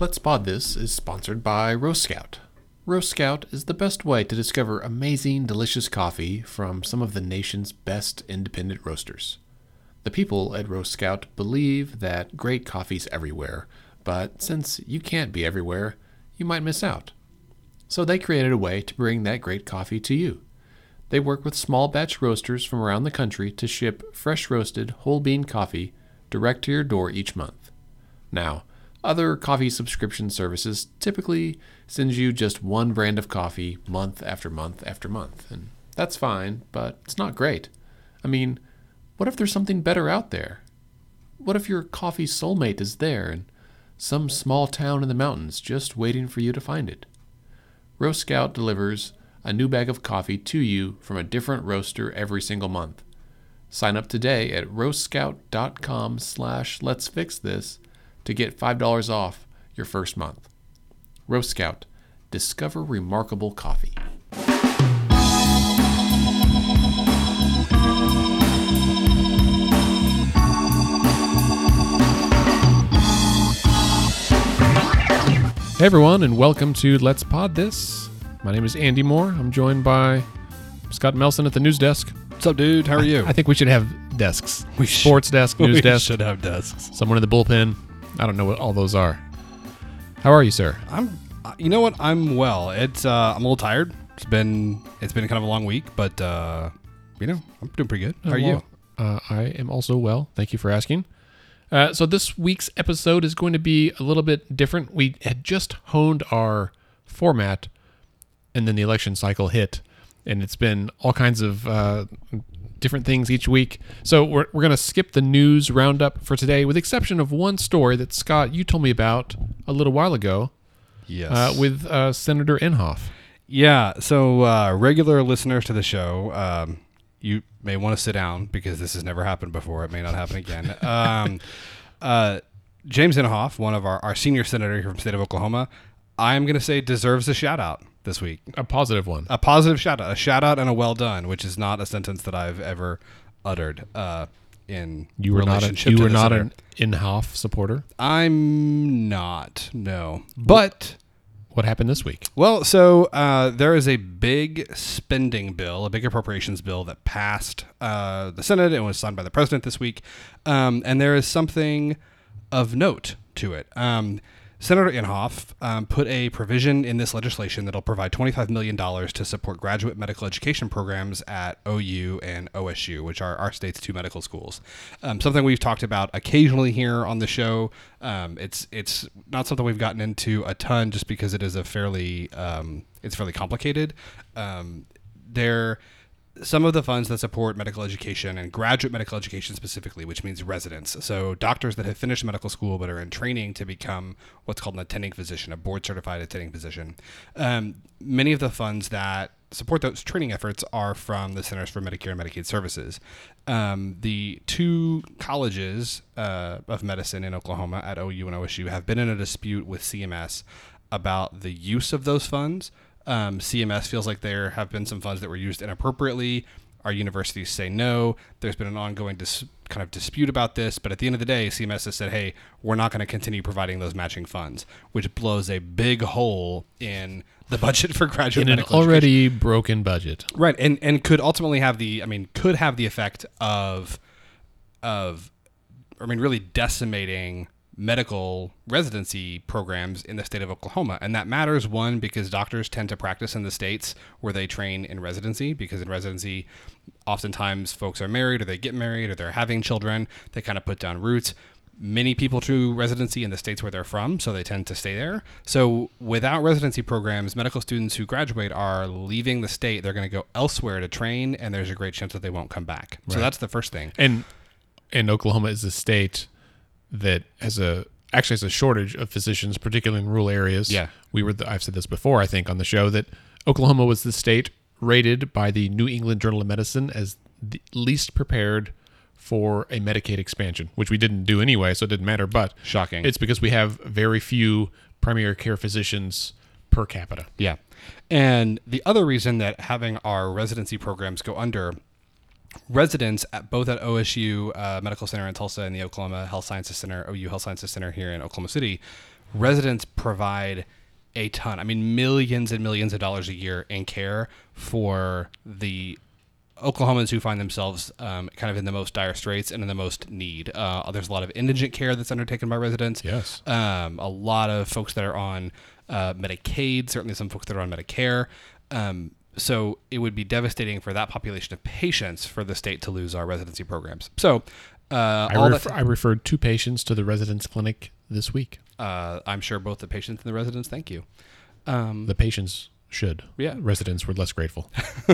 Let's Pod This is sponsored by Roast Scout. Roast Scout is the best way to discover amazing, delicious coffee from some of the nation's best independent roasters. The people at Roast Scout believe that great coffee's everywhere, but since you can't be everywhere, you might miss out. So they created a way to bring that great coffee to you. They work with small batch roasters from around the country to ship fresh roasted whole bean coffee direct to your door each month. Now, other coffee subscription services typically sends you just one brand of coffee month after month after month, and that's fine, but it's not great. I mean, what if there's something better out there? What if your coffee soulmate is there in some small town in the mountains just waiting for you to find it? Roast Scout delivers a new bag of coffee to you from a different roaster every single month. Sign up today at roastscout.com slash let's fix this to get $5 off your first month. Roast Scout, discover remarkable coffee. Hey everyone, and welcome to Let's Pod This. My name is Andy Moore. I'm joined by Scott Melson at the news desk. What's up, dude? How are you? I think we should have desks. We Sports desk, news we desk, should have desks. someone in the bullpen. I don't know what all those are. How are you, sir? I'm. uh, You know what? I'm well. It's. Uh, I'm a little tired. It's been. It's been kind of a long week, but uh, you know, I'm doing pretty good. How are you? Well, uh, I am also well. Thank you for asking. Uh, so this week's episode is going to be a little bit different. We had just honed our format, and then the election cycle hit, and it's been all kinds of uh, different things each week. So we're, we're going to skip the news roundup for today, with the exception of one story that Scott you told me about a little while ago Yes. uh, with uh, Senator Inhofe. yeah. So uh, regular listeners to the show, um, you may want to sit down because this has never happened before. It may not happen again. um, uh, James Inhofe, one of our, our senior senator here from the state of Oklahoma, I'm going to say deserves a shout out this week. A positive one. a positive shout out, a shout out and a well done, which is not a sentence that I've ever uttered uh, in You were not a, you were not an Inhofe supporter. I'm not. No, but What happened this week? well, so uh, there is a big spending bill, a big appropriations bill that passed uh, the Senate and was signed by the president this week, um, and there is something of note to it. Um, Senator Inhofe um, put a provision in this legislation that'll provide $25 million to support graduate medical education programs at OU and OSU, which are our state's two medical schools. Um, something we've talked about occasionally here on the show. Um, it's it's not something we've gotten into a ton just because it is a fairly um, it's fairly complicated. Um, there some of the funds that support medical education and graduate medical education specifically, which means residents. So doctors that have finished medical school but are in training to become what's called an attending physician, a board certified attending physician. Um, many of the funds that support those training efforts are from the Centers for Medicare and Medicaid Services. Um, the two colleges uh, of medicine in Oklahoma at OU and OSU have been in a dispute with CMS about the use of those funds. Um, CMS feels like there have been some funds that were used inappropriately. Our universities say no. There's been an ongoing dis- kind of dispute about this, but at the end of the day, CMS has said, "Hey, we're not going to continue providing those matching funds," which blows a big hole in the budget for graduate In an education. already broken budget. right, and and could ultimately have the, I mean, could have the effect of, of, I mean, really decimating medical residency programs in the state of Oklahoma. And that matters, one, because doctors tend to practice in the states where they train in residency, because in residency, oftentimes folks are married or they get married or they're having children. They kind of put down roots. Many people do residency in the states where they're from, so they tend to stay there. So, without residency programs, medical students who graduate are leaving the state. They're going to go elsewhere to train, and there's a great chance that they won't come back. So, that's the first thing. And and Oklahoma is a state that has a actually has a shortage of physicians, particularly in rural areas. Yeah. we were. The, I've said this before, I think, on the show that Oklahoma was the state rated by the New England Journal of Medicine as the least prepared for a Medicaid expansion, which we didn't do anyway, so it didn't matter. But Shocking. it's because we have very few primary care physicians per capita. Yeah. And the other reason that having our residency programs go under residents at both at OSU uh, Medical Center in Tulsa and the Oklahoma Health Sciences Center, OU Health Sciences Center here in Oklahoma City, residents provide a ton. I mean, millions and millions of dollars a year in care for the Oklahomans who find themselves um, kind of in the most dire straits and in the most need. Uh, there's a lot of indigent care that's undertaken by residents. Yes. Um, a lot of folks that are on uh, Medicaid, certainly some folks that are on Medicare. Um, so it would be devastating for that population of patients for the state to lose our residency programs. So uh, I, ref- I referred two patients to the residence clinic this week. uh, I'm sure both the patients and the residents thank you. Um, The patients should. Yeah. Residents were less grateful.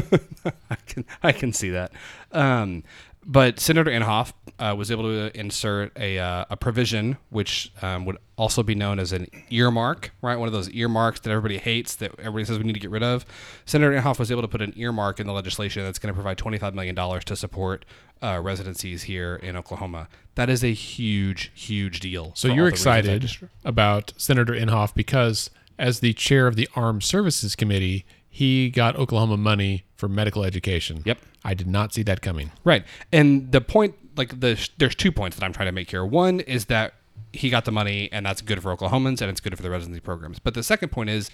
I can I can see that. Um, but Senator Inhofe uh, was able to insert a, uh, a provision which um, would also be known as an earmark, right? One of those earmarks that everybody hates, that everybody says we need to get rid of. Senator Inhofe was able to put an earmark in the legislation that's going to provide $25 million to support uh, residencies here in Oklahoma. That is a huge, huge deal. So you're the reasons I excited about Senator Inhofe because, as the chair of the Armed Services Committee, he got Oklahoma money for medical education. Yep. I did not see that coming. Right. And the point, like, the there's two points that I'm trying to make here. One is that he got the money, and that's good for Oklahomans, and it's good for the residency programs. But the second point is,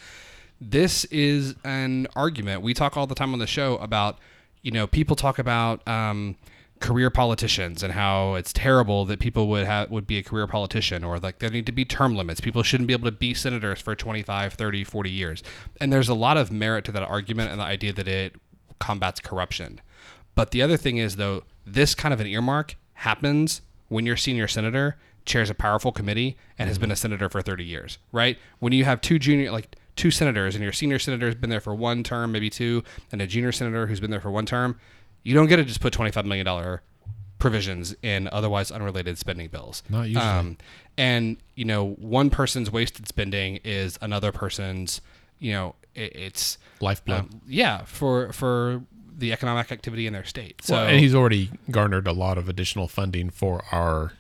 this is an argument we talk all the time on the show about. You know, people talk about um, career politicians and how it's terrible that people would have would be a career politician or like there need to be term limits people shouldn't be able to be senators for 25 30 40 years and there's a lot of merit to that argument and the idea that it combats corruption but the other thing is, though, this kind of an earmark happens when your senior senator chairs a powerful committee and has been a senator for 30 years, right? When you have two junior, like two senators, and your senior senator has been there for one term, maybe two, and a junior senator who's been there for one term, you don't get to just put $25 million provisions in otherwise unrelated spending bills. Not usually. Um, and, you know, one person's wasted spending is another person's, you know, it, it's Lifeblood. um, yeah, for for the economic activity in their state. So Well, and he's already garnered a lot of additional funding for our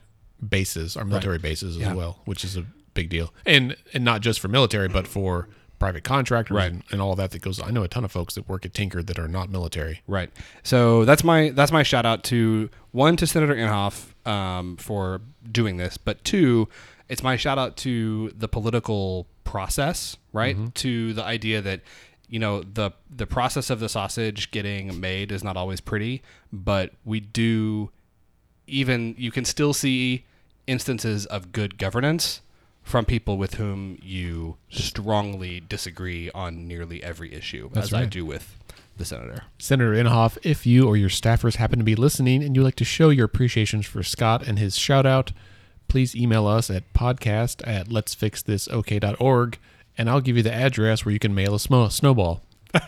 bases, our military bases as Yeah. well, which is a big deal. And and not just for military, but for private contractors Right. and, and all that that goes. I know a ton of folks that work at Tinker that are not military. right. So that's my that's my shout out to one to Senator Inhofe um, for doing this, but two, it's my shout out to the political process, right? To the idea that you know the the process of the sausage getting made is not always pretty, but we do even you can still see instances of good governance from people with whom you strongly disagree on nearly every issue, That's as I do with the senator. Senator Inhofe, if you or your staffers happen to be listening and you'd like to show your appreciations for Scott and his shout out, please email us at podcast at let'sfixthisok.org and I'll give you the address where you can mail a smo- snowball.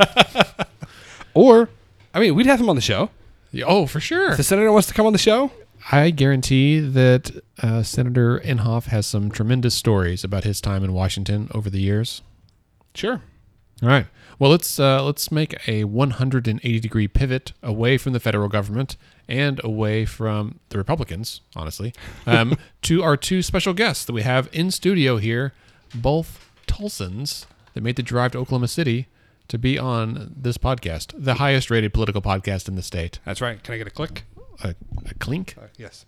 Or, I mean, we'd have him on the show. Yeah, Oh, for sure. If the senator wants to come on the show, I guarantee that uh, Senator Inhofe has some tremendous stories about his time in Washington over the years. sure. All right. Well, let's uh, let's make a 180 degree pivot away from the federal government and away from the Republicans, honestly, um, to our two special guests that we have in studio here, both Tulsans that made the drive to Oklahoma City to be on this podcast, the highest rated political podcast in the state. That's right. Can I get a click? A, a clink. yes.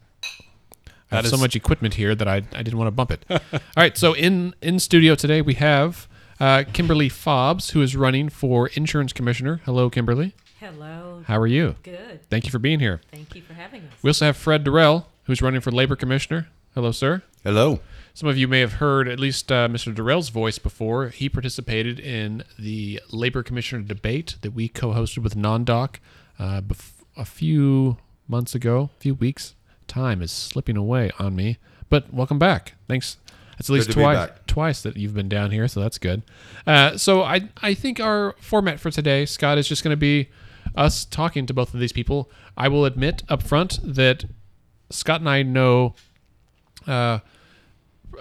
I have That so much equipment here that I, I didn't want to bump it. All right, so in in studio today we have uh, Kimberly Fobbs, who is running for insurance commissioner. Hello, Kimberly. Hello. How are you? Good. Thank you for being here. Thank you for having us. We also have Fred Dorrell, who's running for labor commissioner. Hello, sir. Hello. Some of you may have heard at least uh, Mr. Dorrell's voice before. He participated in the labor commissioner debate that we co-hosted with NonDoc uh, bef- a few months ago, a few weeks. Time is slipping away on me, but welcome back. Thanks. It's at least Good to be twice twice that you've been down here, so that's good. Uh, so I I think our format for today, Scott, is just going to be us talking to both of these people. I will admit up front that Scott and I know uh,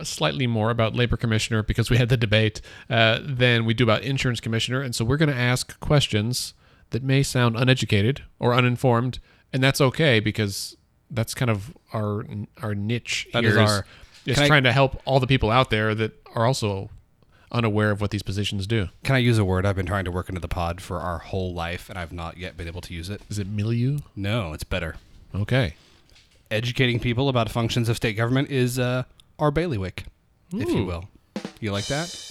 slightly more about labor commissioner because we had the debate uh, than we do about insurance commissioner, and so we're going to ask questions that may sound uneducated or uninformed, and that's okay because that's kind of our our niche. That here is our- Is I- trying to help all the people out there that are also unaware of what these positions do. Can I use a word I've been trying to work into the pod for our whole life, and I've not yet been able to use it? Is it milieu? No, it's better. Okay. Educating people about functions of state government is uh, our bailiwick, if you Ooh. will. You like that?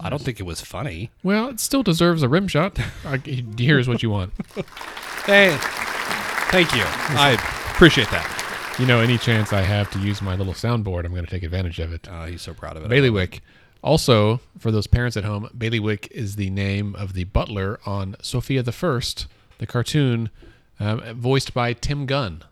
I don't think it was funny. Well, it still deserves a rim shot. I- Here's what you want. Hey, thank you. I appreciate that. You know, any chance I have to use my little soundboard, I'm going to take advantage of it. Oh, he's so proud of it. Bailiwick. Also, for those parents at home, Bailiwick is the name of the butler on Sofia the First, the cartoon, um, voiced by Tim Gunn.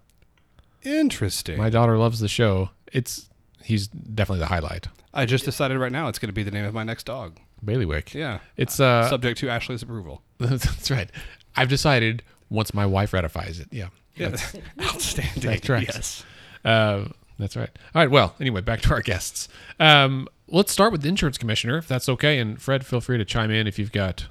Interesting. My daughter loves the show. It's he's definitely the highlight. I just decided right now it's going to be the name of my next dog. Bailiwick. Yeah. It's uh, Subject to Ashley's approval. that's right. I've decided once my wife ratifies it. Yeah. Yeah. Outstanding. That's right. Yes. Uh, that's right. All right. Well, anyway, back to our guests. Um, let's start with the insurance commissioner, if that's okay. And Fred, feel free to chime in if you've got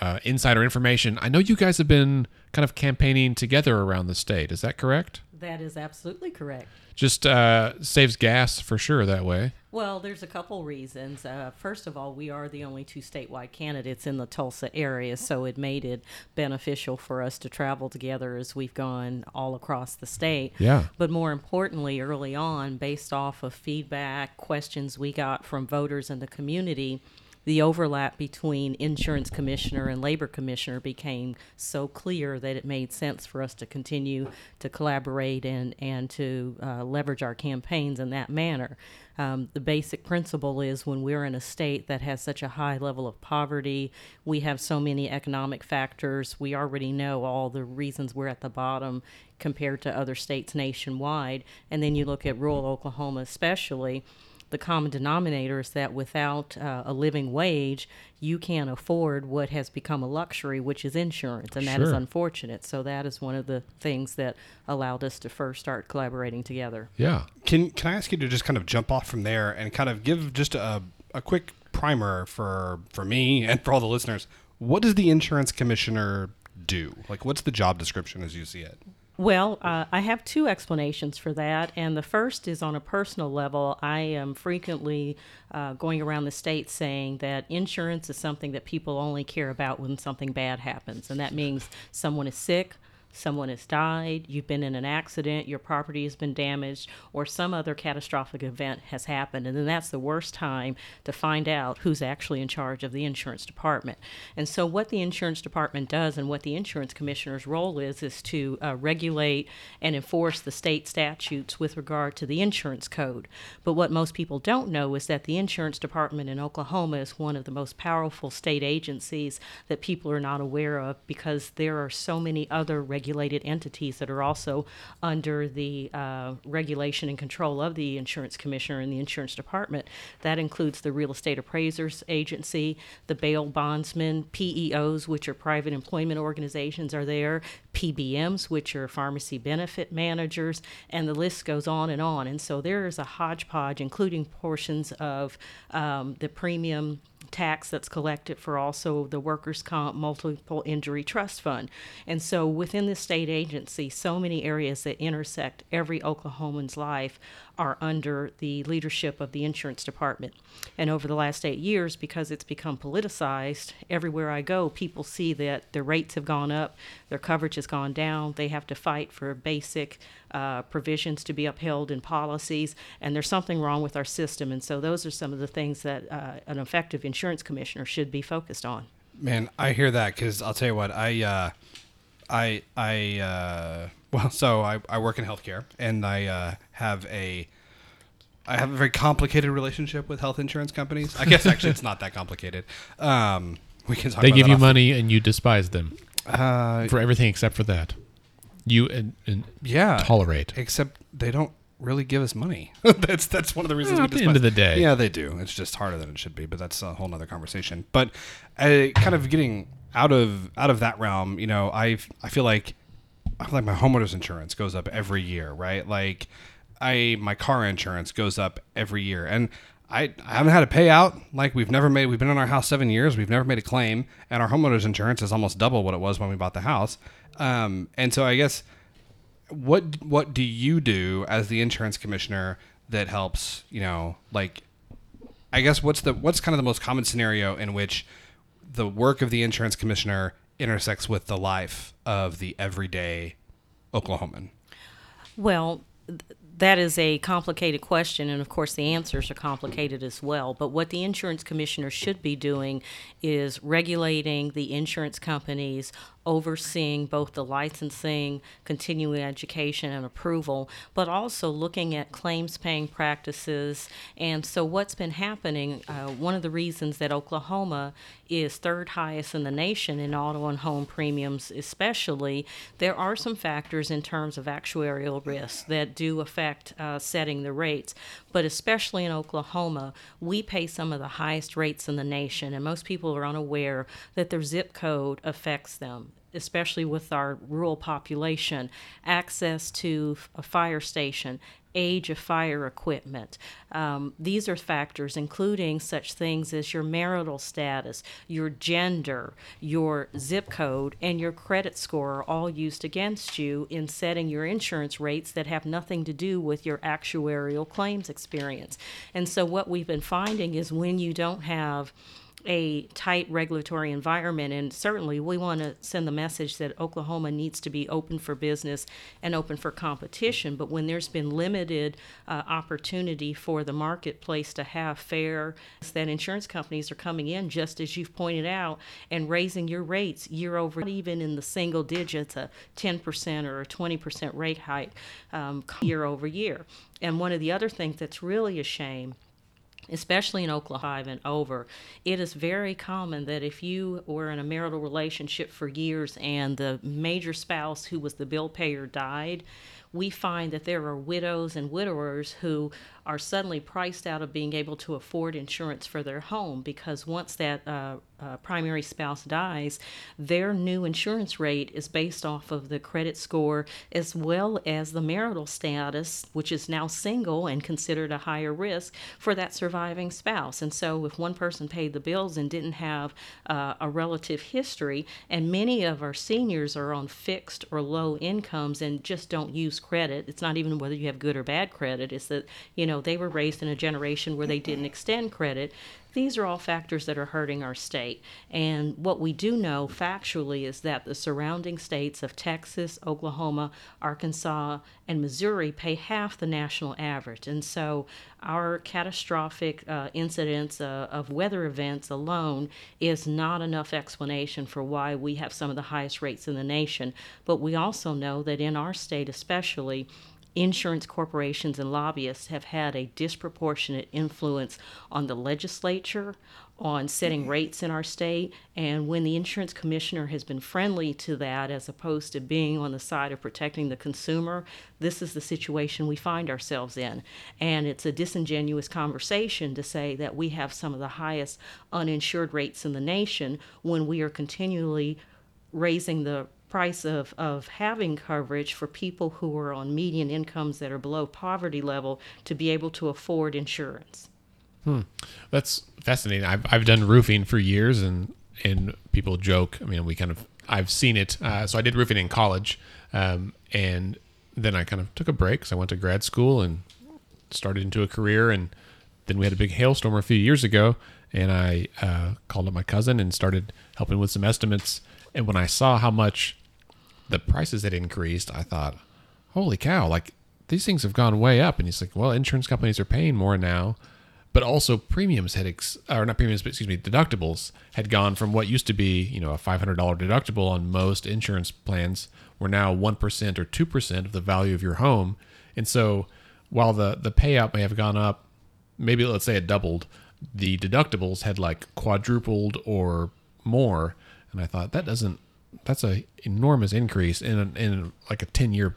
uh, insider information. I know you guys have been kind of campaigning together around the state. Is that correct? That is absolutely correct. Just uh, saves gas for sure that way. Well, there's a couple reasons. Uh, first of all, we are the only two statewide candidates in the Tulsa area, so it made it beneficial for us to travel together as we've gone all across the state. Yeah. But more importantly, early on, based off of feedback, questions we got from voters in the community, the overlap between insurance commissioner and labor commissioner became so clear that it made sense for us to continue to collaborate and, and to uh, leverage our campaigns in that manner. Um, the basic principle is when we're in a state that has such a high level of poverty, we have so many economic factors, we already know all the reasons we're at the bottom compared to other states nationwide. And then you look at rural Oklahoma, especially the common denominator is that without uh, a living wage, you can't afford what has become a luxury, which is insurance, and that is Sure. unfortunate. So that is one of the things that allowed us to first start collaborating together. Yeah. Can Can I ask you to just kind of jump off from there and kind of give just a a quick primer for for me and for all the listeners? What does the insurance commissioner do? Like, what's the job description as you see it? Well, uh, I have two explanations for that. And the first is on a personal level. I am frequently uh, going around the state saying that insurance is something that people only care about when something bad happens. And that means someone is sick. Someone has died, you've been in an accident, your property has been damaged, or some other catastrophic event has happened. And then that's the worst time to find out who's actually in charge of the insurance department. And so, what the insurance department does and what the insurance commissioner's role is, is to uh, regulate and enforce the state statutes with regard to the insurance code. But what most people don't know is that the insurance department in Oklahoma is one of the most powerful state agencies that people are not aware of because there are so many other regulated entities that are also under the uh, regulation and control of the insurance commissioner and the insurance department. That includes the Real Estate Appraisers Agency, the bail bondsmen, PEOs, which are private employment organizations, are there, PBMs, which are pharmacy benefit managers, and the list goes on and on. And so there is a hodgepodge, including portions of um, the premium tax that's collected for also the workers' comp multiple injury trust fund. And so within the state agency, so many areas that intersect every Oklahoman's life are under the leadership of the insurance department. And over the last eight years, because it's become politicized, everywhere I go, people see that their rates have gone up, their coverage has gone down, they have to fight for basic uh, provisions to be upheld in policies, and there's something wrong with our system. And so those are some of the things that uh, an effective insurance commissioner should be focused on. Man, I hear that because I'll tell you what I, uh, I, I, uh, well, so I, I work in healthcare and I uh, have a, I have a very complicated relationship with health insurance companies. I guess actually it's not that complicated. Um, we can talk. They give you off- money and you despise them Uh, for everything except for that. You and, and yeah, tolerate. except they don't really give us money. that's that's one of the reasons. We at the end of the day. yeah, they do. It's just harder than it should be, but that's a whole other conversation. But uh, kind of getting out of out of that realm, you know, I I feel like like my homeowners insurance goes up every year, right? Like I my car insurance goes up every year, and. I, I haven't had a payout. Like we've never made. We've been in our house seven years. We've never made a claim, and our homeowners insurance is almost double what it was when we bought the house. Um, and so I guess what what do you do as the insurance commissioner that helps you know like i guess what's the what's kind of the most common scenario in which the work of the insurance commissioner intersects with the life of the everyday oklahoman Well, th- that is a complicated question, and of course, the answers are complicated as well. But what the insurance commissioner should be doing is regulating the insurance companies overseeing both the licensing, continuing education, and approval, but also looking at claims paying practices. And so, what's been happening, uh, one of the reasons that Oklahoma is third highest in the nation in auto and home premiums, especially, there are some factors in terms of actuarial risks that do affect uh, setting the rates. But especially in Oklahoma, we pay some of the highest rates in the nation, and most people are unaware that their zip code affects them especially with our rural population, access to a fire station, age of fire equipment. Um, these are factors including such things as your marital status, your gender, your zip code, and your credit score are all used against you in setting your insurance rates that have nothing to do with your actuarial claims experience. And so, what we've been finding is when you don't have a tight regulatory environment. And certainly, we want to send the message that Oklahoma needs to be open for business and open for competition. But when there's been limited uh, opportunity for the marketplace to have fair, that insurance companies are coming in, just as you've pointed out, and raising your rates year over, even in the single digits, a 10% or a 20% rate hike um, year over year. And one of the other things that's really a shame especially in Oklahoma and over, it is very common that if you were in a marital relationship for years and the major spouse who was the bill payer died, we find that there are widows and widowers who are suddenly priced out of being able to afford insurance for their home because once that uh, uh, primary spouse dies, their new insurance rate is based off of the credit score as well as the marital status, which is now single and considered a higher risk for that surviving spouse. And so, if one person paid the bills and didn't have uh, a relative history, and many of our seniors are on fixed or low incomes and just don't use credit, it's not even whether you have good or bad credit, it's that, you know, they were raised in a generation where they didn't mm-hmm. extend credit. These are all factors that are hurting our state. And what we do know factually is that the surrounding states of Texas, Oklahoma, Arkansas, and Missouri pay half the national average. And so our catastrophic uh, incidents uh, of weather events alone is not enough explanation for why we have some of the highest rates in the nation. But we also know that in our state, especially, insurance corporations and lobbyists have had a disproportionate influence on the legislature, on setting rates in our state. And when the insurance commissioner has been friendly to that, as opposed to being on the side of protecting the consumer, this is the situation we find ourselves in. And it's a disingenuous conversation to say that we have some of the highest uninsured rates in the nation when we are continually raising the price of, of having coverage for people who are on median incomes that are below poverty level to be able to afford insurance. Hmm. That's fascinating. I've, I've done roofing for years and, and people joke. I mean, we kind of, I've seen it. Uh, so I did roofing in college. Um, and then I kind of took a break. So I went to grad school and started into a career. And then we had a big hailstorm a few years ago. And I uh, called up my cousin and started helping with some estimates and when I saw how much the prices had increased, I thought, holy cow, like these things have gone way up. And he's like, well, insurance companies are paying more now. But also premiums had, ex- or not premiums, but excuse me, deductibles had gone from what used to be, you know, a $500 deductible on most insurance plans were now 1% or 2% of the value of your home. And so while the, the payout may have gone up, maybe let's say it doubled, the deductibles had like quadrupled or more and I thought that doesn't that's a enormous increase in a, in like a 10 year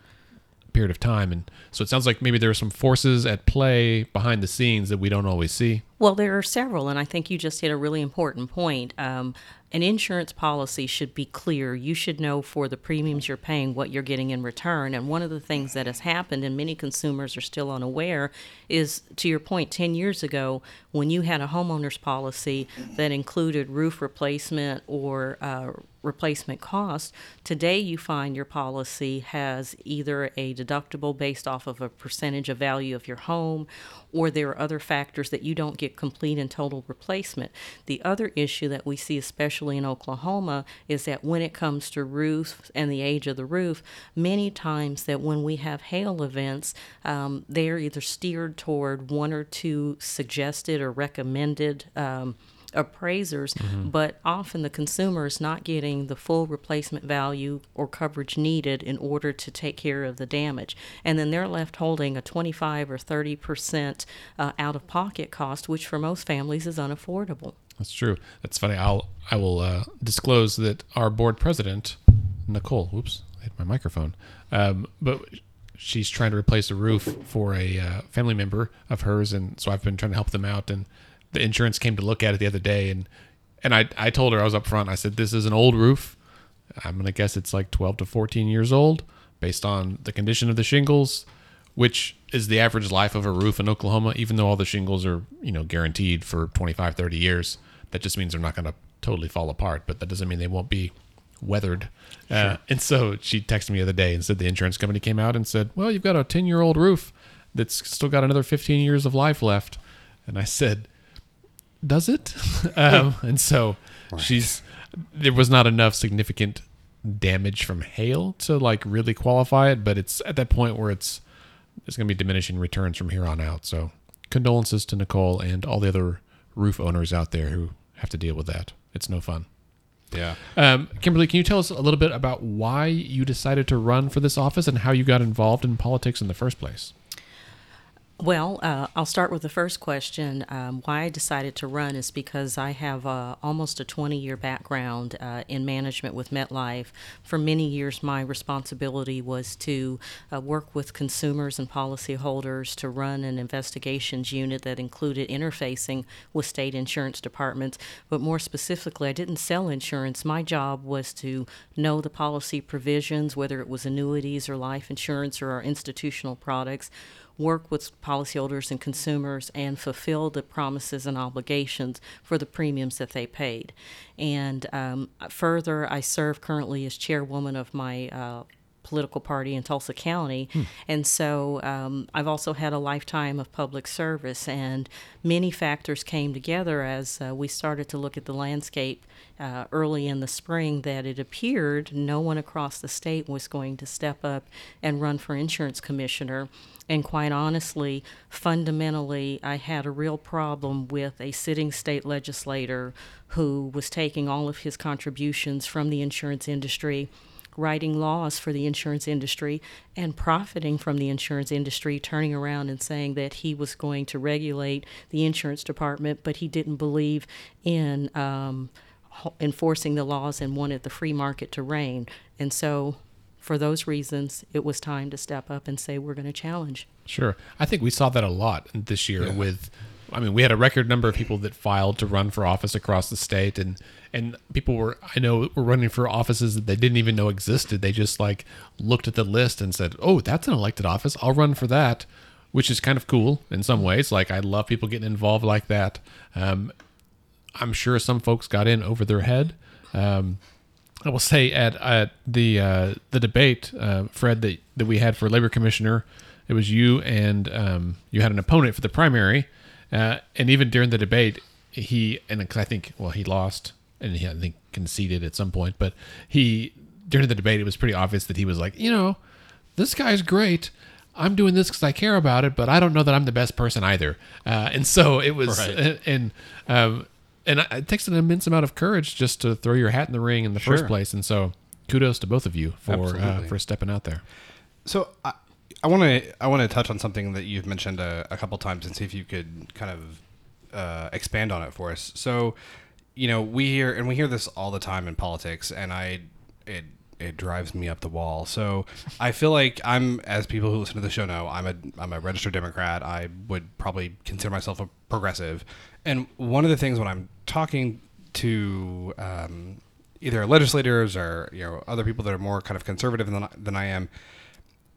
period of time. And so it sounds like maybe there are some forces at play behind the scenes that we don't always see. Well there are several and i think you just hit a really important point. Um, an insurance policy should be clear. You should know for the premiums you're paying what you're getting in return. And one of the things that has happened, and many consumers are still unaware, is to your point, 10 years ago, when you had a homeowner's policy that included roof replacement or uh, replacement cost. Today, you find your policy has either a deductible based off of a percentage of value of your home, or there are other factors that you don't get complete and total replacement. The other issue that we see, especially in Oklahoma, is that when it comes to roofs and the age of the roof, many times that when we have hail events, um, they're either steered toward one or two suggested or recommended. Um, appraisers, but often the consumer is not getting the full replacement value or coverage needed in order to take care of the damage. And then they're left holding a 25 or 30 percent uh, out of pocket cost, which for most families is unaffordable. That's true. That's funny. I'll I will uh, disclose that our board president, Nicole. Whoops, I hit my microphone. Um, but she's trying to replace a roof for a uh, family member of hers, and so I've been trying to help them out. And the insurance came to look at it the other day, and and I I told her I was up front. I said this is an old roof. I'm gonna guess it's like 12 to 14 years old, based on the condition of the shingles, which is the average life of a roof in Oklahoma. Even though all the shingles are you know guaranteed for 25, 30 years, that just means they're not gonna totally fall apart. But that doesn't mean they won't be weathered. Uh, and so she texted me the other day and said the insurance company came out and said, "Well, you've got a 10 year old roof that's still got another 15 years of life left." And I said, "Does it?" um, and so she's there was not enough significant damage from hail to like really qualify it, but it's at that point where it's it's going to be diminishing returns from here on out. So condolences to Nicole and all the other roof owners out there who have to deal with that. It's no fun. Yeah. Um, Kimberly, can you tell us a little bit about why you decided to run for this office and how you got involved in politics in the first place? Well, uh, I'll start with the first question. Um, why I decided to run is because I have uh, almost a 20 year background uh, in management with MetLife. For many years, my responsibility was to uh, work with consumers and policyholders to run an investigations unit that included interfacing with state insurance departments. But more specifically, I didn't sell insurance. My job was to know the policy provisions, whether it was annuities or life insurance or our institutional products work with policyholders and consumers and fulfill the promises and obligations for the premiums that they paid. And um, further, I serve currently as chairwoman of my uh, political party in Tulsa County. And so um, I've also had a lifetime of public service, and many factors came together as uh, we started to look at the landscape uh, early in the spring that it appeared no one across the state was going to step up and run for insurance commissioner. And quite honestly, fundamentally, I had a real problem with a sitting state legislator who was taking all of his contributions from the insurance industry writing laws for the insurance industry and profiting from the insurance industry, turning around and saying that he was going to regulate the insurance department, but he didn't believe in um, enforcing the laws and wanted the free market to reign. And so, for those reasons, it was time to step up and say, we're going to challenge. Sure. I think we saw that a lot this year with I mean, we had a record number of people that filed to run for office across the state and and people were I know were running for offices that they didn't even know existed. They just like looked at the list and said, "Oh, that's an elected office. I'll run for that." Which is kind of cool in some ways. Like I love people getting involved like that. Um, I'm sure some folks got in over their head. Um, I will say at at the uh, the debate, uh, Fred, that that we had for labor commissioner, it was you and um, you had an opponent for the primary, uh, and even during the debate, he and 'cause I think well he lost and he I think conceded at some point, but he during the debate it was pretty obvious that he was like you know this guy's great. I'm doing this because I care about it, but I don't know that I'm the best person either. Uh, and so it was, Right. and um, and it takes an immense amount of courage just to throw your hat in the ring in the first place. And so, kudos to both of you for uh, for stepping out there. So I I want to I want to touch on something that you've mentioned a, a couple times and see if you could kind of uh, expand on it for us. So, you know, we hear and we hear this all the time in politics, and I it it drives me up the wall. So I feel like I'm, as people who listen to the show know, I'm a I'm a registered Democrat. I would probably consider myself a progressive, and one of the things when I'm talking to um, either legislators or you know other people that are more kind of conservative than than I am,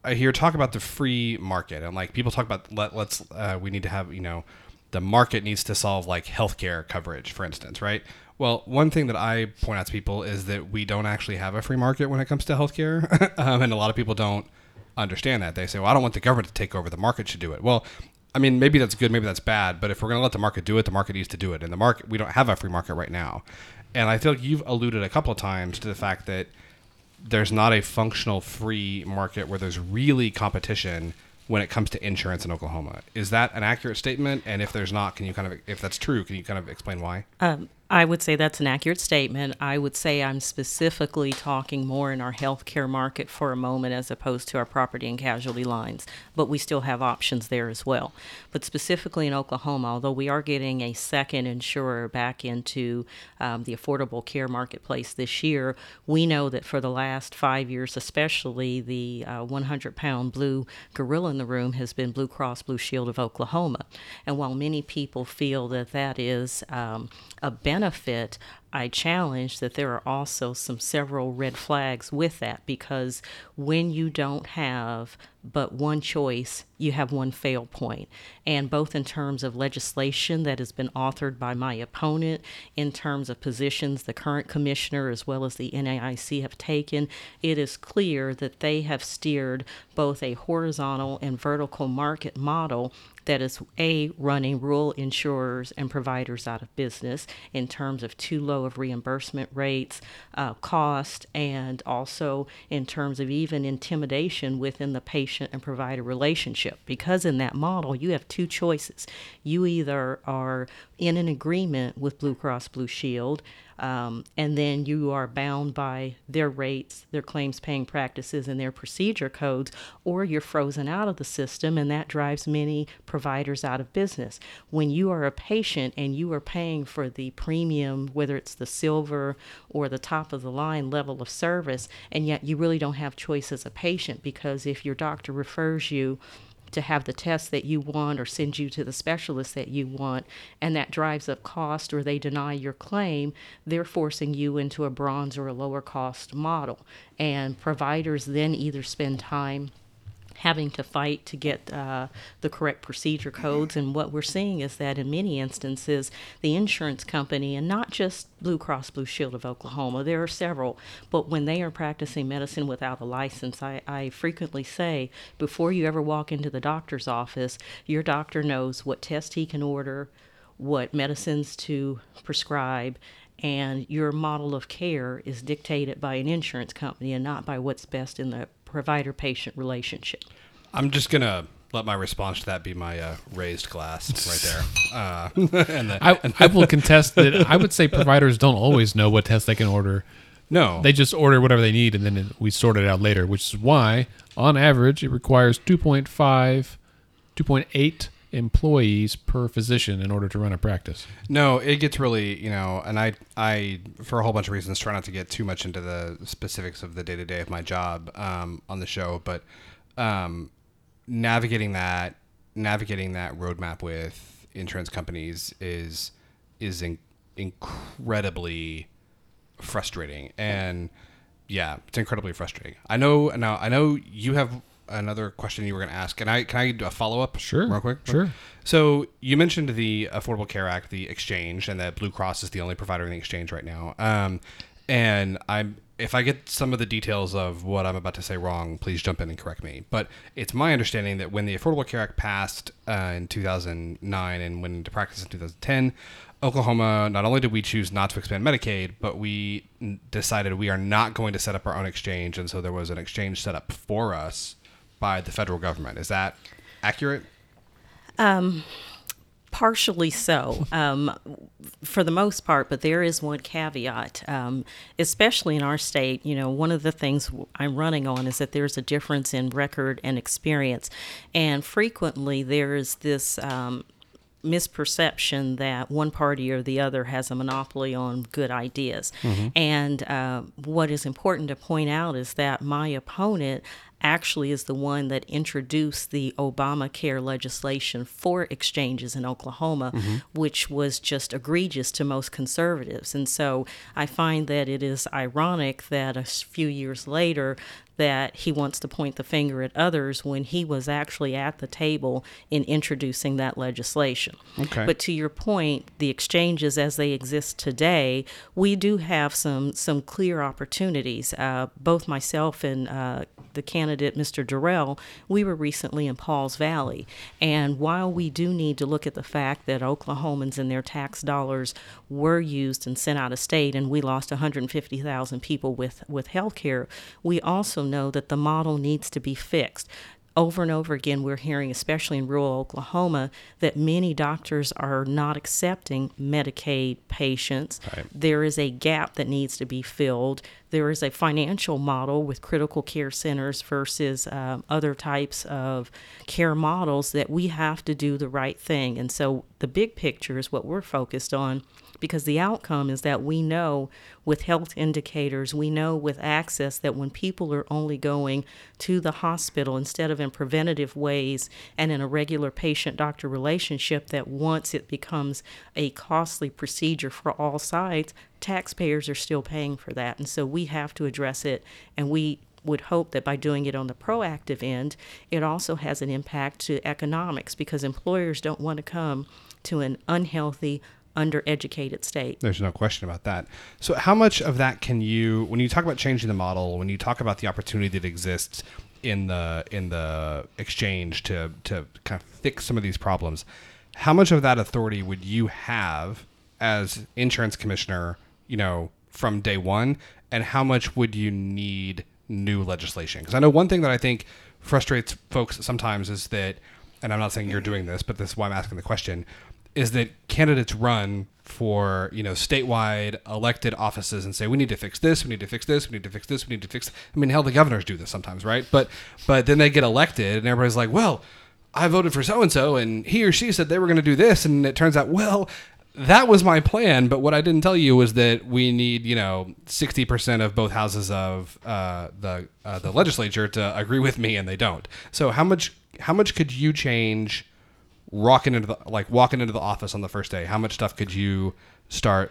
I hear talk about the free market and like people talk about let let's uh, we need to have you know the market needs to solve like healthcare coverage, for instance, right? Well, one thing that I point out to people is that we don't actually have a free market when it comes to healthcare, um, and a lot of people don't understand that. They say, "Well, I don't want the government to take over; the market should do it." Well, I mean, maybe that's good, maybe that's bad, but if we're going to let the market do it, the market needs to do it, and the market we don't have a free market right now. And I feel like you've alluded a couple of times to the fact that there's not a functional free market where there's really competition when it comes to insurance in Oklahoma. Is that an accurate statement? And if there's not, can you kind of, if that's true, can you kind of explain why? Um, I would say that's an accurate statement. I would say I'm specifically talking more in our healthcare market for a moment as opposed to our property and casualty lines, but we still have options there as well. But specifically in Oklahoma, although we are getting a second insurer back into um, the affordable care marketplace this year, we know that for the last five years, especially the 100 pound blue gorilla in the room has been Blue Cross Blue Shield of Oklahoma. And while many people feel that that is um, a benefit, benefit, I challenge that there are also some several red flags with that because when you don't have but one choice, you have one fail point. And both in terms of legislation that has been authored by my opponent, in terms of positions the current commissioner as well as the NAIC have taken, it is clear that they have steered both a horizontal and vertical market model that is a running rural insurers and providers out of business in terms of too low of reimbursement rates, uh, cost, and also in terms of even intimidation within the patient and provider relationship. Because in that model, you have two choices. You either are in an agreement with Blue Cross Blue Shield um, and then you are bound by their rates, their claims paying practices, and their procedure codes, or you're frozen out of the system, and that drives many providers out of business. When you are a patient and you are paying for the premium, whether it's the silver or the top of the line level of service, and yet you really don't have choice as a patient because if your doctor refers you, to have the test that you want or send you to the specialist that you want, and that drives up cost or they deny your claim, they're forcing you into a bronze or a lower cost model. And providers then either spend time having to fight to get uh, the correct procedure codes. And what we're seeing is that in many instances, the insurance company, and not just Blue Cross Blue Shield of Oklahoma, there are several, but when they are practicing medicine without a license, I, I frequently say before you ever walk into the doctor's office, your doctor knows what test he can order, what medicines to prescribe, and your model of care is dictated by an insurance company and not by what's best in the provider patient relationship. I'm just going to let my response to that be my uh, raised glass right there. Uh, and the, I, I will contest that I would say providers don't always know what tests they can order. No. They just order whatever they need and then we sort it out later, which is why, on average, it requires 2.5, 2.8 employees per physician in order to run a practice. No, it gets really, you know, and I, I, for a whole bunch of reasons, try not to get too much into the specifics of the day to day of my job um, on the show, but um, navigating that, navigating that roadmap with insurance companies is is in, incredibly frustrating, and yeah, it's incredibly frustrating. I know now. I know you have another question you were going to ask. Can I can I do a follow up? Sure, real quick. Sure. So you mentioned the Affordable Care Act, the exchange, and that Blue Cross is the only provider in the exchange right now. Um, and I'm if I get some of the details of what I'm about to say wrong, please jump in and correct me. But it's my understanding that when the Affordable Care Act passed uh, in 2009 and went into practice in 2010, Oklahoma, not only did we choose not to expand Medicaid, but we decided we are not going to set up our own exchange. And so there was an exchange set up for us by the federal government. Is that accurate? Um, partially so, um, for the most part, but there is one caveat, um, especially in our state. You know, one of the things I'm running on is that there's a difference in record and experience, and frequently there is this um, misperception that one party or the other has a monopoly on good ideas. Mm-hmm. And uh, what is important to point out is that my opponent actually is the one that introduced the Obamacare legislation for exchanges in Oklahoma, mm-hmm. which was just egregious to most conservatives. And so I find that it is ironic that a few years later, that he wants to point the finger at others when he was actually at the table in introducing that legislation. Okay. But to your point, the exchanges as they exist today, we do have some some clear opportunities. Uh, both myself and uh, the candidate, Mr. Dorrell, we were recently in Pauls Valley, and while we do need to look at the fact that Oklahomans and their tax dollars were used and sent out of state, and we lost 150,000 people with with health care, we also know that the model needs to be fixed over and over again, we're hearing, especially in rural Oklahoma, that many doctors are not accepting Medicaid patients. Right. There is a gap that needs to be filled. There is a financial model with critical care centers versus um, other types of care models that we have to do the right thing. And so the big picture is what we're focused on because the outcome is that we know with health indicators, we know with access that when people are only going to the hospital instead of in preventative ways and in a regular patient doctor relationship, that once it becomes a costly procedure for all sides, taxpayers are still paying for that. And so we have to address it, and we would hope that by doing it on the proactive end, it also has an impact to economics because employers don't want to come to an unhealthy, undereducated state. There's no question about that. So, how much of that can you, when you talk about changing the model, when you talk about the opportunity that exists in the in the exchange to to kind of fix some of these problems, how much of that authority would you have as insurance commissioner? You know, from day one, and how much would you need new legislation? Because I know one thing that I think frustrates folks sometimes is that, and I'm not saying you're doing this, but this is why I'm asking the question is that candidates run for you know statewide elected offices and say we need to fix this, we need to fix this, we need to fix this, we need to fix. I mean, hell, the governors do this sometimes, right? But but then they get elected and everybody's like, well, I voted for so and so, and he or she said they were going to do this, and it turns out, well, that was my plan. But what I didn't tell you was that we need you know sixty percent of both houses of uh, the uh, the legislature to agree with me, and they don't. So how much how much could you change? Walking into the like walking into the office on the first day, how much stuff could you start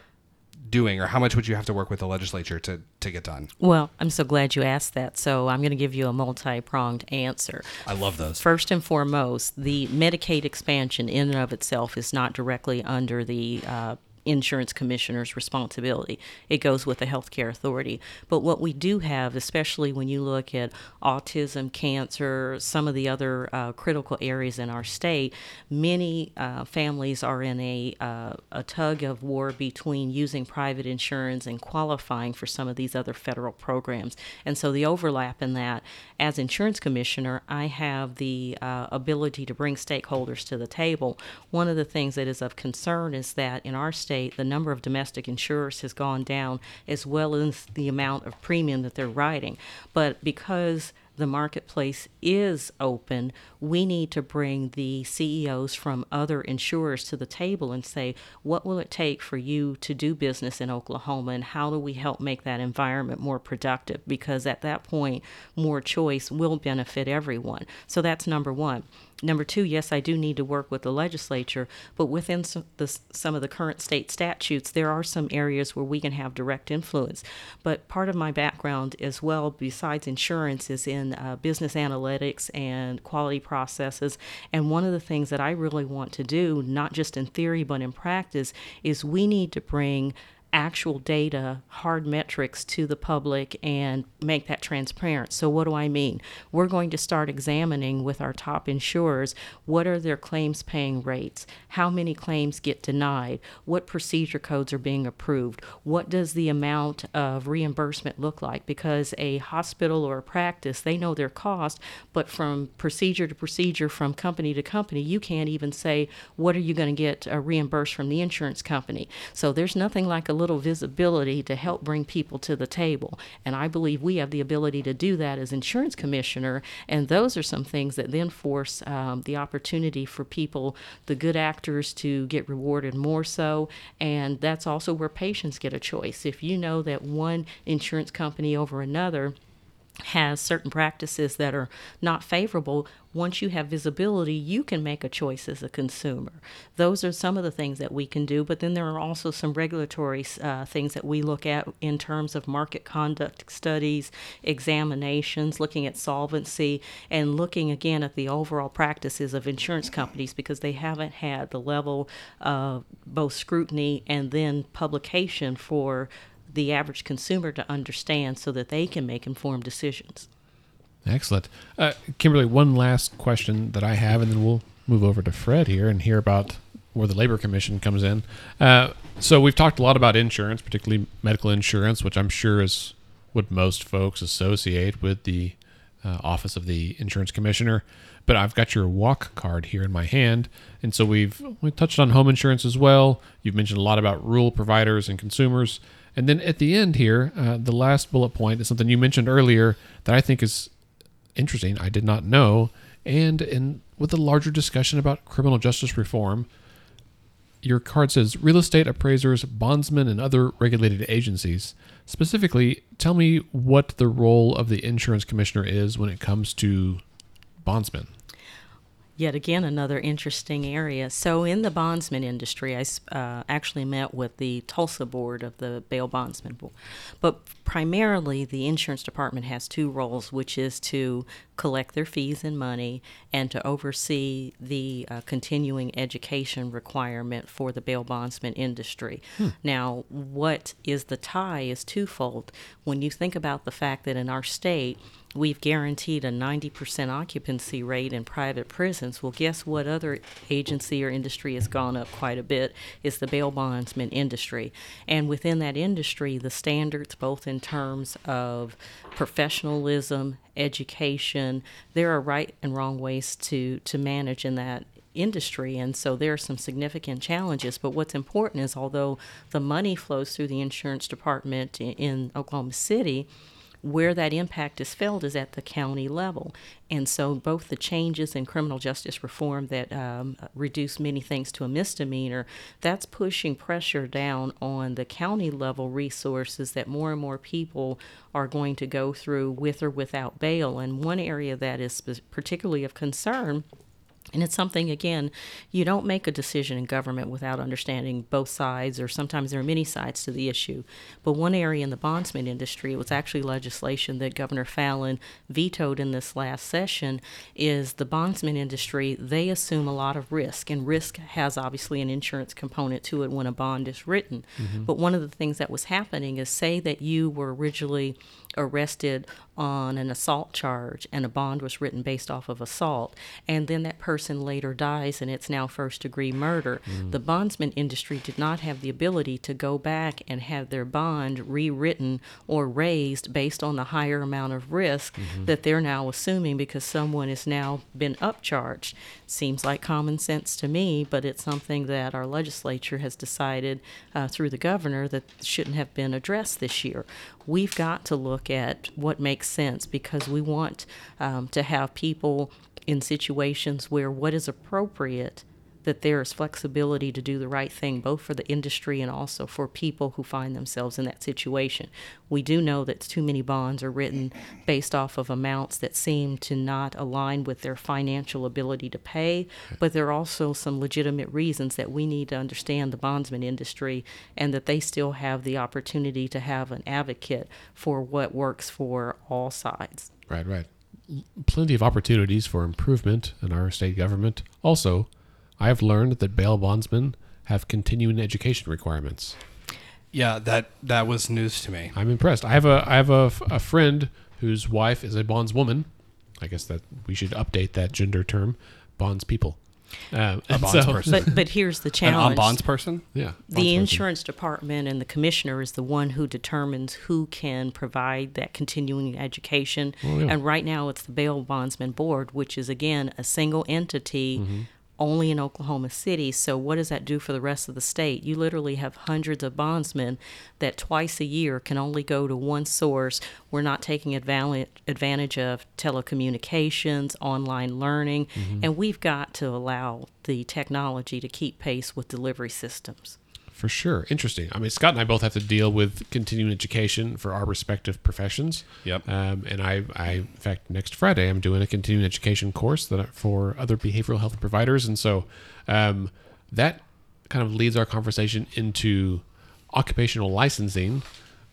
doing or how much would you have to work with the legislature to, to get done? Well, I'm so glad you asked that. So I'm going to give you a multi pronged answer. I love those. First and foremost, the Medicaid expansion in and of itself is not directly under the uh, insurance commissioner's responsibility. It goes with the healthcare authority. But what we do have, especially when you look at autism, cancer, some of the other uh, critical areas in our state, many uh, families are in a, uh, a tug of war between using private insurance and qualifying for some of these other federal programs. And so the overlap in that, as insurance commissioner, I have the uh, ability to bring stakeholders to the table. One of the things that is of concern is that in our state, state, the number of domestic insurers has gone down as well as the amount of premium that they're writing. But because the marketplace is open, we need to bring the CEOs from other insurers to the table and say, what will it take for you to do business in Oklahoma and how do we help make that environment more productive? Because at that point, more choice will benefit everyone. So that's number one. Number two, yes, I do need to work with the legislature, but within some, the, some of the current state statutes, there are some areas where we can have direct influence. But part of my background as well, besides insurance, is in uh, business analytics and quality processes. And one of the things that I really want to do, not just in theory but in practice, is we need to bring actual data, hard metrics to the public and make that transparent. So, what do I mean? We're going to start examining with our top insurers what are their claims paying rates, how many claims get denied, what procedure codes are being approved, what does the amount of reimbursement look like? Because a hospital or a practice, they know their cost, but from procedure to procedure, from company to company, you can't even say what are you going to get uh, reimbursed from the insurance company. So, there's nothing like a little visibility to help bring people to the table. And I believe we have the ability to do that as insurance commissioner. And those are some things that then force um, the opportunity for people, the good actors, to get rewarded more so. And that's also where patients get a choice. If you know that one insurance company over another, has certain practices that are not favorable, once you have visibility, you can make a choice as a consumer. Those are some of the things that we can do, but then there are also some regulatory uh, things that we look at in terms of market conduct studies, examinations, looking at solvency, and looking again at the overall practices of insurance companies because they haven't had the level of both scrutiny and then publication for the average consumer to understand so that they can make informed decisions. Excellent. Uh, Kimberly, one last question that I have, and then we'll move over to Fred here and hear about where the Labor Commission comes in. Uh, so we've talked a lot about insurance, particularly medical insurance, which I'm sure is what most folks associate with the uh, Office of the Insurance Commissioner. But I've got your walk card here in my hand, and so we've we touched on home insurance as well. You've mentioned a lot about rural providers and consumers. And then at the end here, uh, the last bullet point is something you mentioned earlier that I think is interesting. I did not know. And in with a larger discussion about criminal justice reform, your card says real estate appraisers, bondsmen, and other regulated agencies. Specifically, tell me what the role of the insurance commissioner is when it comes to bondsmen yet again another interesting area. So in the bondsman industry, I uh, actually met with the Tulsa board of the bail bondsman board, but primarily the insurance department has two roles, which is to collect their fees and money and to oversee the uh, continuing education requirement for the bail bondsman industry. Hmm. Now, what is the tie is twofold. When you think about the fact that in our state we've guaranteed a 90% occupancy rate in private prisons. Well, guess what other agency or industry has gone up quite a bit is the bail bondsman industry. And within that industry, the standards, both in terms of professionalism, education, there are right and wrong ways to, to manage in that industry and so there are some significant challenges but what's important is although the money flows through the insurance department in, in Oklahoma City where that impact is felt is at the county level. And so, both the changes in criminal justice reform that um, reduce many things to a misdemeanor, that's pushing pressure down on the county level resources that more and more people are going to go through with or without bail. And one area that is particularly of concern and it's something, again, you don't make a decision in government without understanding both sides, or sometimes there are many sides to the issue. But one area in the bondsman industry, it was actually legislation that Governor Fallin vetoed in this last session, is the bondsman industry, they assume a lot of risk, and risk has obviously an insurance component to it when a bond is written. Mm-hmm. But one of the things that was happening is say that you were originally arrested on an assault charge and a bond was written based off of assault and then that person later dies and it's now first degree murder mm. the bondsman industry did not have the ability to go back and have their bond rewritten or raised based on the higher amount of risk mm-hmm. that they're now assuming because someone has now been upcharged seems like common sense to me but it's something that our legislature has decided uh, through the governor that shouldn't have been addressed this year we've got to look at what makes sense because we want um, to have people in situations where what is appropriate that there is flexibility to do the right thing, both for the industry and also for people who find themselves in that situation. We do know that too many bonds are written based off of amounts that seem to not align with their financial ability to pay, but there are also some legitimate reasons that we need to understand the bondsman industry and that they still have the opportunity to have an advocate for what works for all sides. Right, right. Plenty of opportunities for improvement in our state government. Also, I have learned that bail bondsmen have continuing education requirements. Yeah, that that was news to me. I'm impressed. I have a I have a, a friend whose wife is a bondswoman. I guess that we should update that gender term, bonds people. Uh, a bonds so, person. But but here's the challenge. An bonds person. Yeah. The insurance person. department and the commissioner is the one who determines who can provide that continuing education. Oh, yeah. And right now it's the bail bondsman board, which is again a single entity. Mm-hmm only in Oklahoma City. So, what does that do for the rest of the state? You literally have hundreds of bondsmen that twice a year can only go to one source. We're not taking advantage of telecommunications, online learning, mm-hmm. and we've got to allow the technology to keep pace with delivery systems. For sure. Interesting. I mean, Scott and I both have to deal with continuing education for our respective professions. Yep. Um, and I, I, in fact, next Friday, I'm doing a continuing education course that I- for other behavioral health providers. And so um, that kind of leads our conversation into occupational licensing,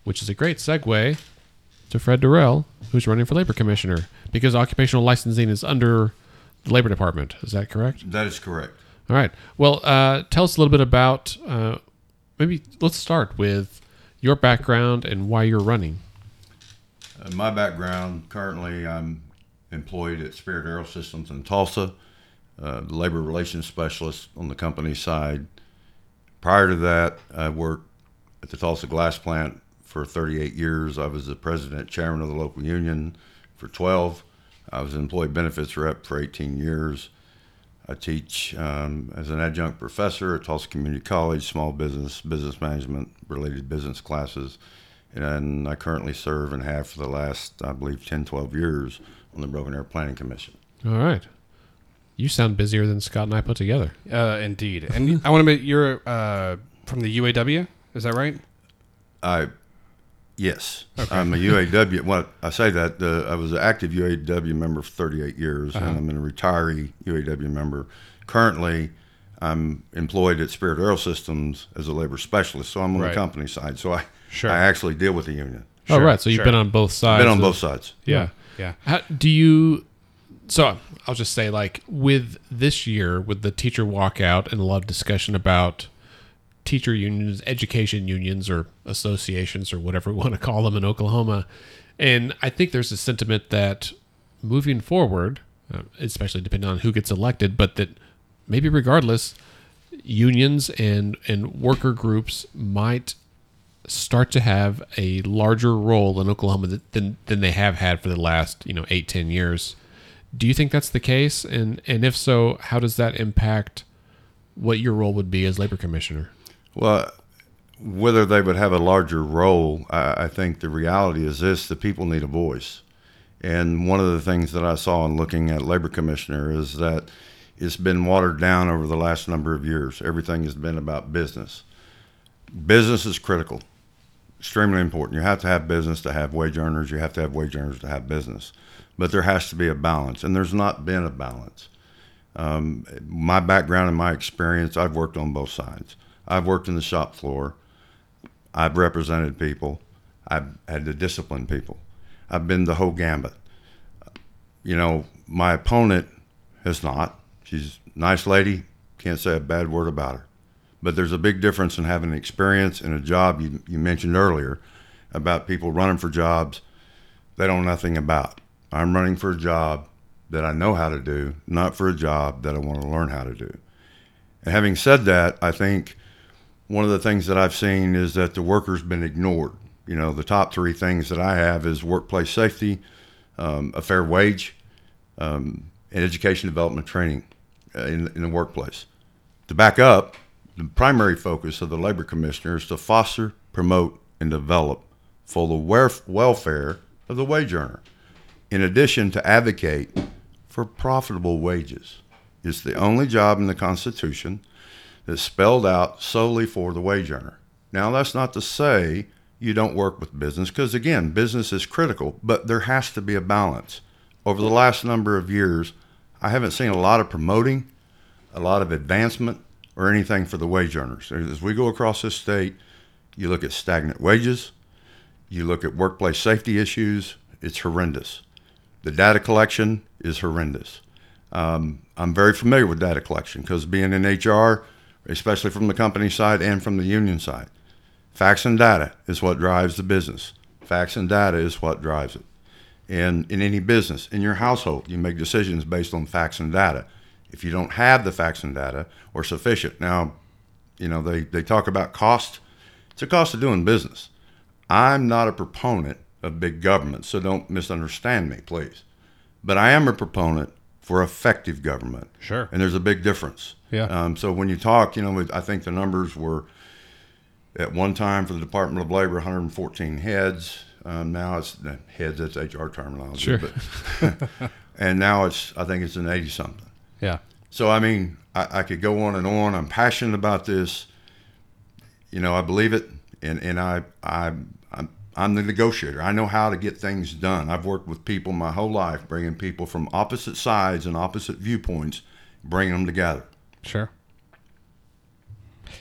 which is a great segue to Fred Dorrell, who's running for labor commissioner, because occupational licensing is under the labor department. Is that correct? That is correct. All right. Well, uh, tell us a little bit about. Uh, maybe let's start with your background and why you're running. Uh, my background currently, I'm employed at Spirit AeroSystems in Tulsa, uh, labor relations specialist on the company side. Prior to that, I worked at the Tulsa Glass Plant for 38 years. I was the president, chairman of the local union for 12. I was an employee benefits rep for 18 years. I teach um, as an adjunct professor at Tulsa Community College, small business, business management related business classes. And I currently serve and have for the last, I believe, 10, 12 years on the Broken Arrow Planning Commission. All right. You sound busier than Scott and I put together. Uh, indeed. And I want to make you're uh, from the UAW. Is that right? I, yes, I'm a UAW. Well, I say that uh, I was an active UAW member for 38 years, and I'm a retiree UAW member. Currently, I'm employed at Spirit AeroSystems as a labor specialist, so I'm on Right. the company side. So I, Sure. I actually deal with the union. oh, Sure, right. So you've sure. been on both sides. Been on of- both sides. Yeah. Yeah. How, do you? So I'll just say, like, with this year, with the teacher walkout and a lot of discussion about teacher unions, education unions, or associations, or whatever we want to call them in Oklahoma, and I think there's a sentiment that moving forward, uh, especially depending on who gets elected, but that maybe regardless, unions and and worker groups might start to have a larger role in Oklahoma than than they have had for the last you know eight ten years. Do you think that's the case? And and if so, how does that impact what your role would be as labor commissioner? Well, whether they would have a larger role, I, I think the reality is this: the people need a voice. And one of the things that I saw in looking at labor commissioner is that it's been watered down over the last number of years. Everything has been about business. Business is critical, extremely important. You have to have business to have wage earners. You have to have wage earners to have business. But there has to be a balance, and there's not been a balance Um, my background and my experience, I've worked on both sides. I've worked in the shop floor. I've represented people. I've had to discipline people. I've been the whole gambit. You know, my opponent has not. She's a nice lady. Can't say a bad word about her. But there's a big difference in having experience in a job you, you mentioned earlier about people running for jobs they don't know nothing about. I'm running for a job that I know how to do, not for a job that I want to learn how to do. And having said that, I think one of the things that I've seen is that the worker's been ignored. You know, the top three things that I have is workplace safety, um, a fair wage, um, and education development training uh, in, in the workplace. To back up, the primary focus of the labor commissioner is to foster, promote, and develop for the welfare of the wage earner, in addition to advocate for profitable wages. It's the only job in the Constitution that's spelled out solely for the wage earner. Now, that's not to say you don't work with business, because again, business is critical, but there has to be a balance. Over the last number of years, I haven't seen a lot of promoting, a lot of advancement, or anything for the wage earners. As we go across this state, you look at stagnant wages, you look at workplace safety issues, it's horrendous. The data collection is horrendous. Um, I'm very familiar with data collection because being in HR, especially from the company side and from the union side, facts and data is what drives the business. Facts and data is what drives it. And in any business, in your household, you make decisions based on facts and data. If you don't have the facts and data or sufficient, now, you know, they, they talk about cost. It's a cost of doing business. I'm not a proponent of big government, so don't misunderstand me, please. But I am a proponent for effective government. Sure. And there's a big difference. Yeah. Um, so when you talk, you know, I think the numbers were at one time for the Department of Labor 114 heads. Um, now it's heads, that's HR terminology. Sure. But, and now it's, I think it's an 80 something. Yeah. So I mean, I, I could go on and on. I'm passionate about this. you know, I believe it, and and I I I'm, I'm the negotiator. I know how to get things done. I've worked with people my whole life, bringing people from opposite sides and opposite viewpoints, bringing them together. Sure.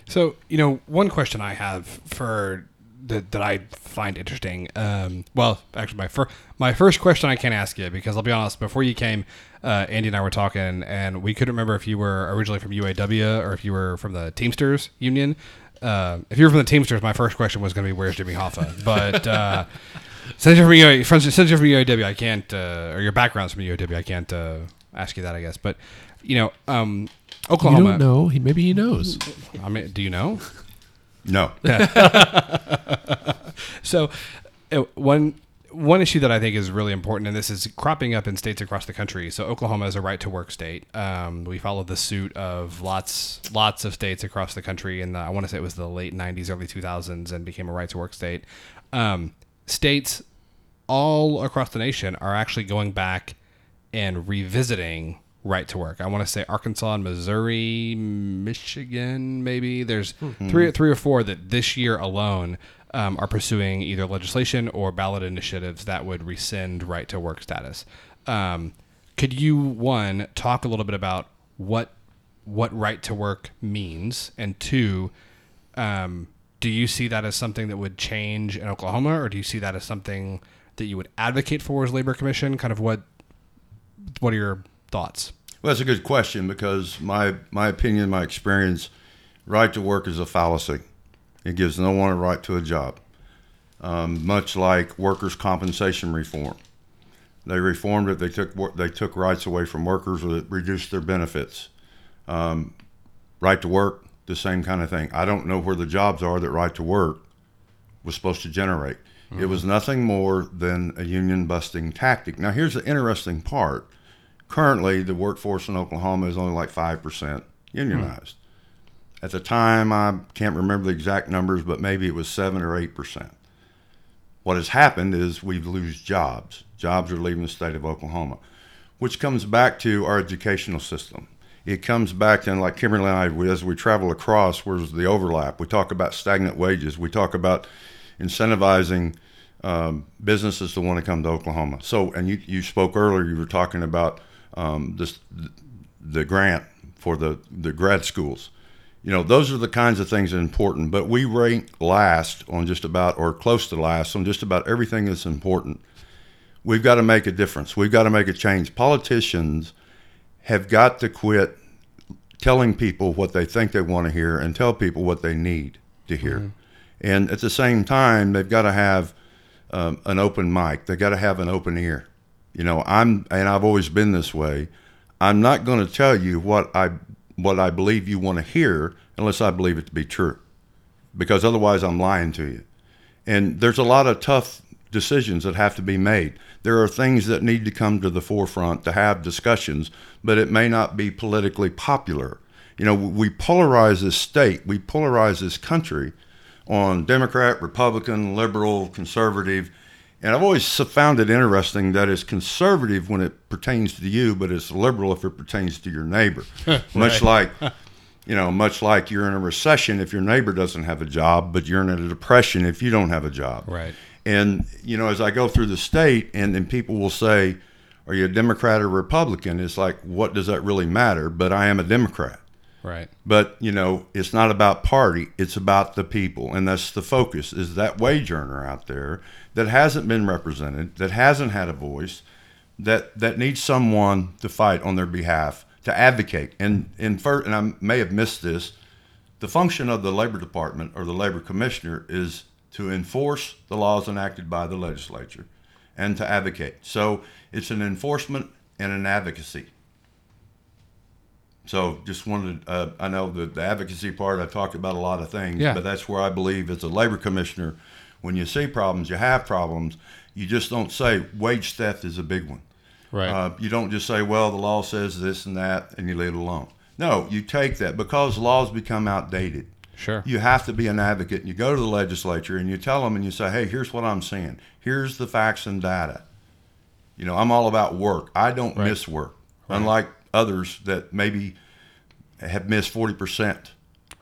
So, you know, one question I have for that, that I find interesting. Um, well, actually, my first my first question I can't ask you because I'll be honest. Before you came, uh, Andy and I were talking, and we couldn't remember if you were originally from UAW or if you were from the Teamsters Union. Uh, if you were from the Teamsters, my first question was going to be, "Where's Jimmy Hoffa?" But uh, since you're from UAW, since you're from UAW, I can't, uh, or your background's from UAW, I can't uh, ask you that, I guess. But you know, um, You Oklahoma. don't know. He, maybe he knows. I mean, do you know? No, So, uh, one one issue that I think is really important, and this is cropping up in states across the country. So, Oklahoma is a right to work state. Um, we follow the suit of lots lots of states across the country, and I want to say it was the late '90s, early 2000s, and became a right to work state. Um, states all across the nation are actually going back and revisiting right to work. I want to say Arkansas and Missouri, Michigan, maybe. There's three, three or four that this year alone um, are pursuing either legislation or ballot initiatives that would rescind right to work status. Um, could you one talk a little bit about what what right to work means, and two, um, do you see that as something that would change in Oklahoma, or do you see that as something that you would advocate for as labor commission? Kind of what what are your thoughts? Well, that's a good question because my my opinion, my experience, right to work is a fallacy. It gives no one a right to a job. Um, much like workers' compensation reform, they reformed it. They took they took rights away from workers, or it reduced their benefits. Um, right to work, the same kind of thing. I don't know where the jobs are that right to work was supposed to generate. It was nothing more than a union busting tactic. Now, here's the interesting part currently the workforce in Oklahoma is only like 5% unionized. At the time, I can't remember the exact numbers, but maybe it was 7 or 8%. What has happened is we've lost jobs. Jobs are leaving the state of Oklahoma, which comes back to our educational system. It comes back to, like Kimberly and I, as we travel across, where's the overlap? We talk about stagnant wages. We talk about incentivizing um, businesses to want to come to Oklahoma. So, and you, you spoke earlier, you were talking about um, this, the grant for the, the grad schools. You know, those are the kinds of things that are important, but we rank last on just about, or close to last on just about everything that's important. We've got to make a difference. We've got to make a change. Politicians have got to quit telling people what they think they want to hear and tell people what they need to hear. And at the same time, they've got to have um, an open mic. They've got to have an open ear. You know, I'm and I've always been this way. I'm not going to tell you what I what I believe you want to hear unless I believe it to be true, because otherwise I'm lying to you. And there's a lot of tough decisions that have to be made. There are things that need to come to the forefront to have discussions, but it may not be politically popular. You know, we polarize this state, we polarize this country on Democrat, Republican, liberal, conservative. And I've always found it interesting that it's conservative when it pertains to you, but it's liberal if it pertains to your neighbor. Much like, you know, much like you're in a recession if your neighbor doesn't have a job, but you're in a depression if you don't have a job. Right. And, you know, as I go through the state and, then people will say, Are you a Democrat or Republican? It's like, what does that really matter? But I am a Democrat. Right. But you know, it's not about party; it's about the people, and that's the focus. Is that wage earner out there that hasn't been represented, that hasn't had a voice, that that needs someone to fight on their behalf, to advocate. And in first, and I may have missed this, the function of the labor department or the labor commissioner is to enforce the laws enacted by the legislature, and to advocate. So it's an enforcement and an advocacy. So just wanted, uh, I know the, the advocacy part, I talked about a lot of things, Yeah. but that's where I believe as a labor commissioner, when you see problems, you have problems. You just don't say wage theft is a big one. Right. Uh, you don't just say, well, the law says this and that, and you leave it alone. No, you take that because laws become outdated. Sure. You have to be an advocate. And you go to the legislature and you tell them and you say, hey, here's what I'm seeing. Here's the facts and data. You know, I'm all about work. I don't Right. miss work, unlike others that maybe have missed 40%.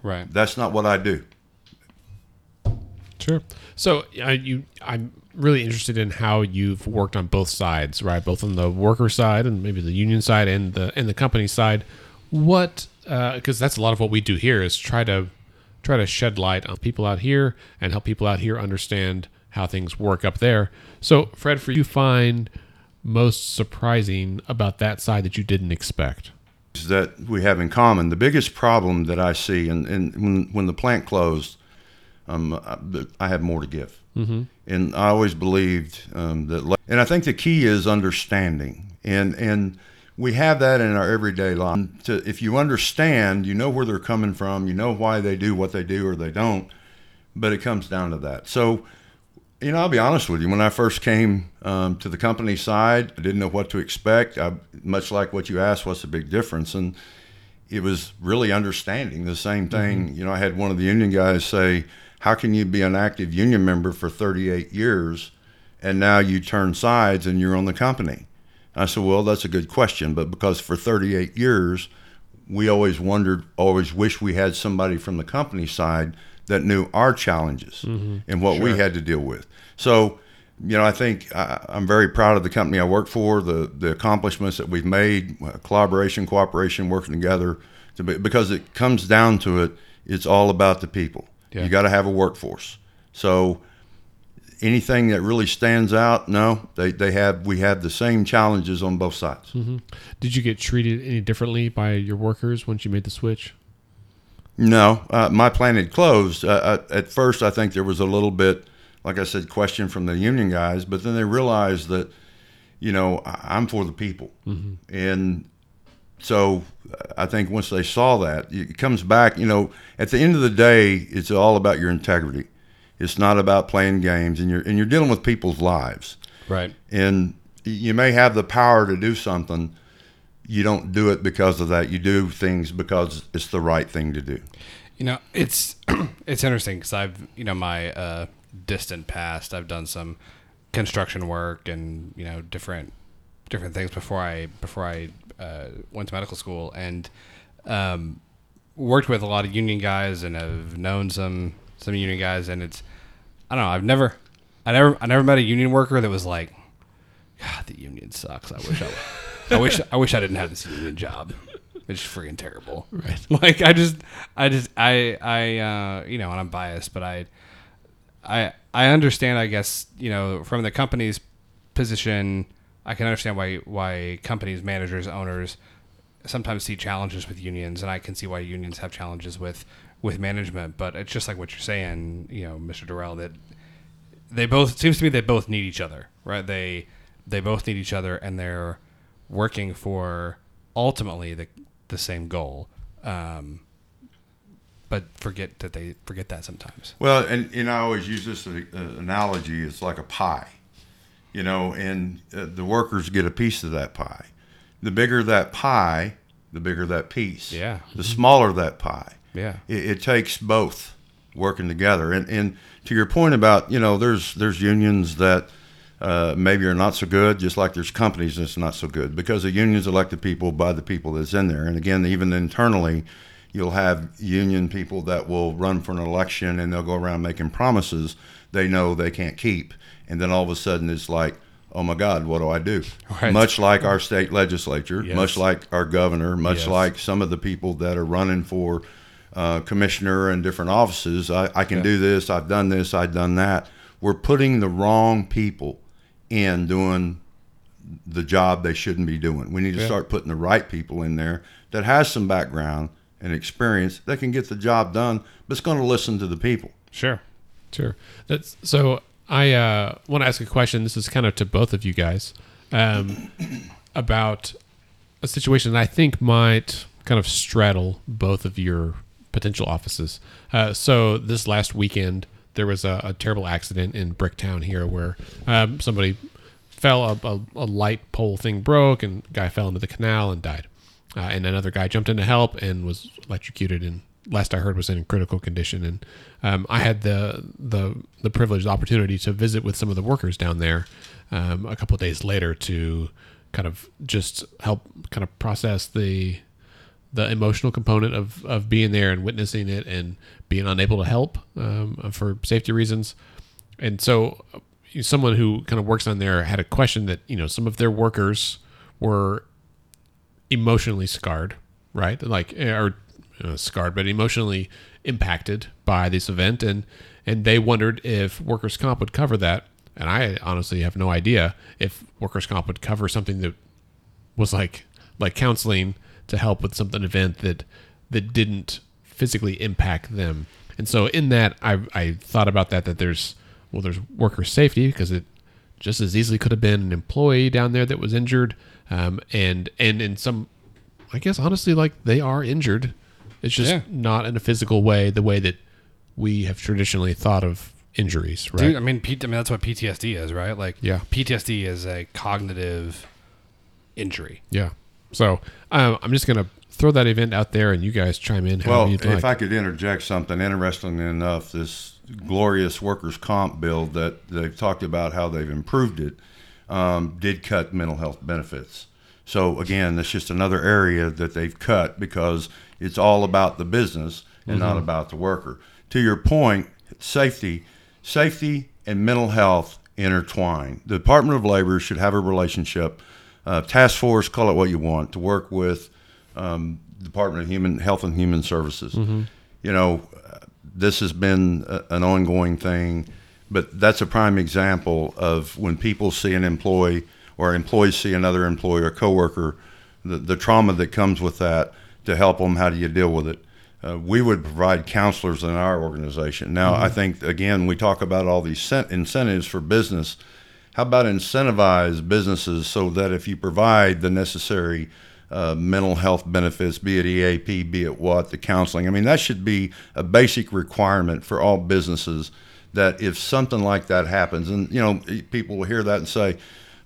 right. That's not what I do. Sure. So uh, you, I'm really interested in how you've worked on both sides, right? Both on the worker side and maybe the union side and the and the company side. What? Because that's a lot of what we do here is try to try to shed light on people out here and help people out here understand how things work up there. So, Fred, for you, find most surprising about that side that you didn't expect? Is that we have in common. The biggest problem that I see, and, and when, when the plant closed, um, I, I have more to give. Mm-hmm. And I always believed um, that, and I think the key is understanding. And, and we have that in our everyday life. To, if you understand, you know where they're coming from, you know why they do what they do or they don't, but it comes down to that. So, you know, I'll be honest with you. When I first came um, to the company side, I didn't know what to expect. I, much like what you asked, what's the big difference? And it was really understanding the same thing. Mm-hmm. You know, I had one of the union guys say, How can you be an active union member for 38 years and now you turn sides and you're on the company? I said, Well, that's a good question. But because for 38 years, we always wondered, always wished we had somebody from the company side that knew our challenges mm-hmm. and what sure. we had to deal with. So, you know, I think I, am very proud of the company I work for, the the accomplishments that we've made, uh, collaboration, cooperation, working together, to be, because it comes down to it. It's all about the people. Yeah. You got to have a workforce. So, anything that really stands out, no, they, they have we have the same challenges on both sides. Mm-hmm. Did you get treated any differently by your workers once you made the switch? No, uh, my plant had closed. Uh, uh at first, I think there was a little bit like I said, question from the union guys, but then they realized that, you know, I'm for the people. Mm-hmm. And so I think once they saw that, it comes back, you know, at the end of the day, it's all about your integrity. It's not about playing games and you're and you're dealing with people's lives. Right. And you may have the power to do something, you don't do it because of that. You do things because it's the right thing to do. You know, it's it's interesting because I've you know my uh, distant past, I've done some construction work and you know different different things before I before I uh, went to medical school and um, worked with a lot of union guys and have known some some union guys and it's I don't know I've never I never I never met a union worker that was like God the union sucks I wish I I wish I wish I didn't have this union job it's freaking terrible right like I just I just I I uh, you know and I'm biased but I I I understand. I guess you know from the company's position, I can understand why why companies, managers, owners sometimes see challenges with unions, and I can see why unions have challenges with with management. But it's just like what you're saying, you know, Mr. Dorrell, that they both it seems to me they both need each other, right? They they both need each other, and they're working for ultimately the the same goal. Um, but forget that they forget that sometimes. Well, and you know, I always use this uh, analogy. It's like a pie, you know, and uh, the workers get a piece of that pie. The bigger that pie, the bigger that piece. Yeah. The smaller that pie. Yeah. It, it takes both working together. And and to your point about you know, there's there's unions that. Uh, maybe are not so good, just like there's companies that's not so good because the unions elect the people by the people that's in there. And again, even internally, you'll have union people that will run for an election and they'll go around making promises they know they can't keep. And then all of a sudden it's like, oh my God, what do I do? Right. Much like our state legislature, yes. much like our governor, much yes. like some of the people that are running for uh, commissioner and different offices. I, I can yeah. do this, I've done this, I've done that. We're putting the wrong people in doing the job they shouldn't be doing. We need to yeah. start putting the right people in there that has some background and experience that can get the job done, but it's going to listen to the people. Sure, sure. That's so. I uh, want to ask a question. This is kind of to both of you guys um, about a situation that I think might kind of straddle both of your potential offices. Uh, so this last weekend, there was a, a, terrible accident in Bricktown here where um, somebody fell, a, a, a, light pole thing broke, and guy fell into the canal and died. Uh, and another guy jumped in to help and was electrocuted and last I heard was in critical condition. And um, I had the the the privilege the opportunity to visit with some of the workers down there um, a couple days later to kind of just help kind of process the the emotional component of, of being there and witnessing it and being unable to help um, for safety reasons. And so, uh, someone who kind of works on there had a question that you know some of their workers were emotionally scarred, right? Like eh, or uh, scarred, but emotionally impacted by this event, and and they wondered if workers' comp would cover that. And I honestly have no idea if workers' comp would cover something that was like like counseling to help with something event that that didn't physically impact them. And so in that, I I thought about that that there's well there's worker safety because it just as easily could have been an employee down there that was injured, um, and and in some, I guess honestly like they are injured. It's just Yeah. not in a physical way, the way that we have traditionally thought of injuries, right? Dude, I mean, P- I mean that's what PTSD is, right? Like, Yeah. PTSD is a cognitive injury. Yeah. So um, I'm just gonna throw that event out there, and you guys chime in Well, if like. I could interject something, interestingly enough, this glorious workers' comp bill that they've talked about how they've improved it um, did cut mental health benefits. So again, that's just another area that they've cut because it's all about the business and not about the worker. To your point, safety, safety and mental health intertwine. The Department of Labor should have a relationship, uh, task force, call it what you want, to work with um, Department of Human Health and Human Services. You know, this has been a, an ongoing thing, but that's a prime example of when people see an employee or employees see another employee or coworker, the, the trauma that comes with that to help them. How do you deal with it? Uh, we would provide counselors in our organization. Now, I think again we talk about all these cent- incentives for business. How about incentivize businesses so that if you provide the necessary uh, mental health benefits, be it EAP, be it what, the counseling, I mean, that should be a basic requirement for all businesses that if something like that happens, and, you know, people will hear that and say,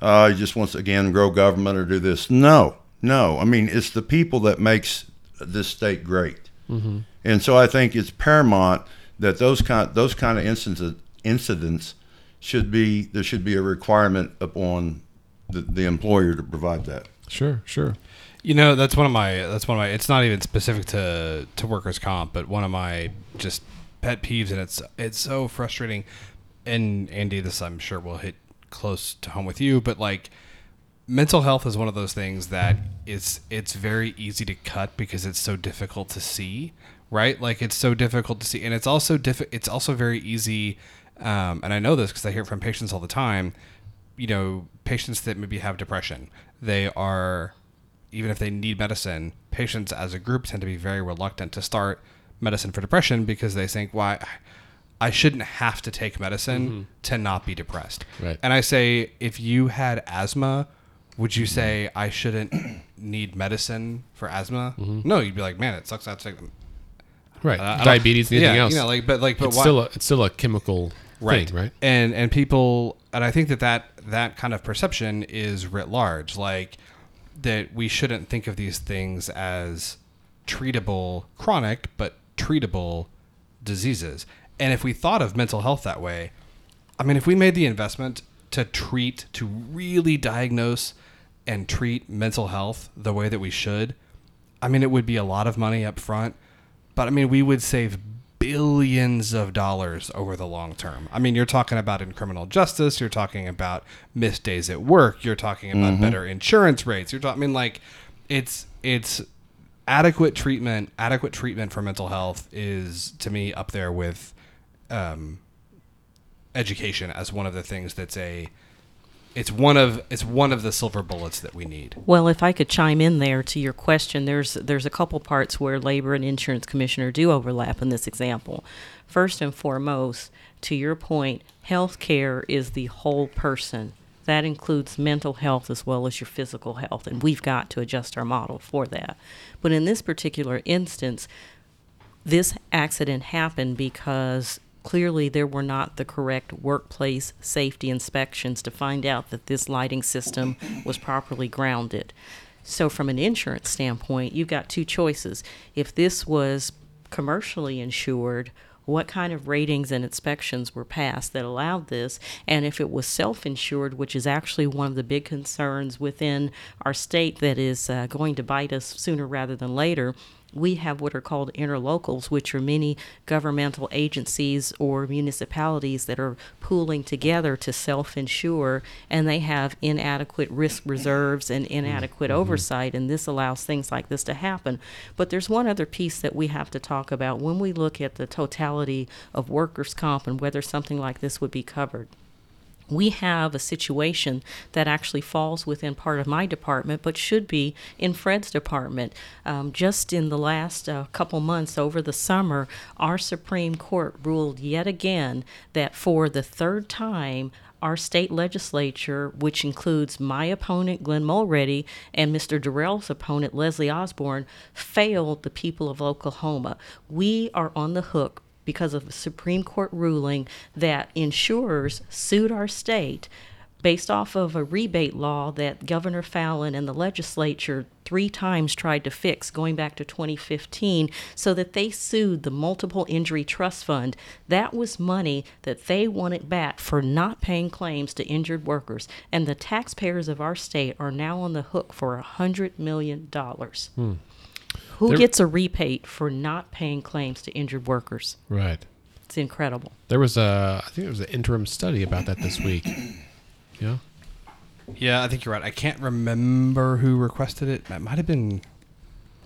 uh, he just wants to, again, grow government or do this. No, no. I mean, it's the people that makes this state great. And so I think it's paramount that those kind those kind of instances incidents should be there should be a requirement upon the, the employer to provide that. sure, sure. You know, that's one of my that's one of my it's not even specific to to workers comp, but one of my just pet peeves and it's it's so frustrating. And Andy, this I'm sure will hit close to home with you, but like mental health is one of those things that it's it's very easy to cut because it's so difficult to see, right? Like it's so difficult to see and it's also diff- it's also very easy um, and I know this because I hear from patients all the time. You know, patients that maybe have depression, they are even if they need medicine, patients as a group tend to be very reluctant to start medicine for depression because they think, why, I shouldn't have to take medicine mm-hmm. to not be depressed. Right. And I say, if you had asthma, would you say I shouldn't need medicine for asthma? Mm-hmm. No, you'd be like, man, it sucks. That's like, Right. Uh, don't- Diabetes, anything yeah, else. You know, like, but like, but it's why- still a, it's still a chemical right thing, right? and and people and i think that that that kind of perception is writ large like that we shouldn't think of these things as treatable chronic but treatable diseases. And if we thought of mental health that way i mean if we made the investment to treat to really diagnose and treat mental health the way that we should i mean it would be a lot of money up front. But I mean, we would save billions of dollars over the long term. I mean, you're talking about in criminal justice, you're talking about missed days at work, you're talking about better insurance rates. You're talking, I mean, like, it's it's adequate treatment. Adequate treatment for mental health is to me up there with um, education as one of the things that's a it's one of it's one of the silver bullets that we need. Well, if I could chime in there to your question, there's there's a couple parts where labor and insurance commissioner do overlap in this example. First and foremost, to your point, health care is the whole person. That includes mental health as well as your physical health, and we've got to adjust our model for that. But in this particular instance, this accident happened because clearly there were not the correct workplace safety inspections to find out that this lighting system was properly grounded. So, from an insurance standpoint, you've got two choices. If this was commercially insured, what kind of ratings and inspections were passed that allowed this, and if it was self insured, which is actually one of the big concerns within our state that is uh, going to bite us sooner rather than later we have what are called interlocals, which are many governmental agencies or municipalities that are pooling together to self insure, and they have inadequate risk reserves and inadequate mm-hmm. oversight, and this allows things like this to happen. But there's one other piece that we have to talk about when we look at the totality of workers' comp and whether something like this would be covered we have a situation that actually falls within part of my department, but should be in Fred's department. Um, just in the last uh, couple months over the summer, our Supreme Court ruled yet again that for the third time, our state legislature, which includes my opponent, Glen Mulready, and Mr. Dorrell's opponent, Leslie Osborn, failed the people of Oklahoma. We are on the hook because of a Supreme Court ruling that insurers sued our state based off of a rebate law that Governor Fallin and the legislature three times tried to fix going back to 2015 so that they sued the Multiple Injury Trust Fund. That was money that they wanted back for not paying claims to injured workers. And the taxpayers of our state are now on the hook for a $100 million. Hmm. Who there, gets a rebate for not paying claims to injured workers? Right. It's incredible. There was a, I think there was an interim study about that this week. Yeah. Yeah, I think you're right. I can't remember who requested it. It might have been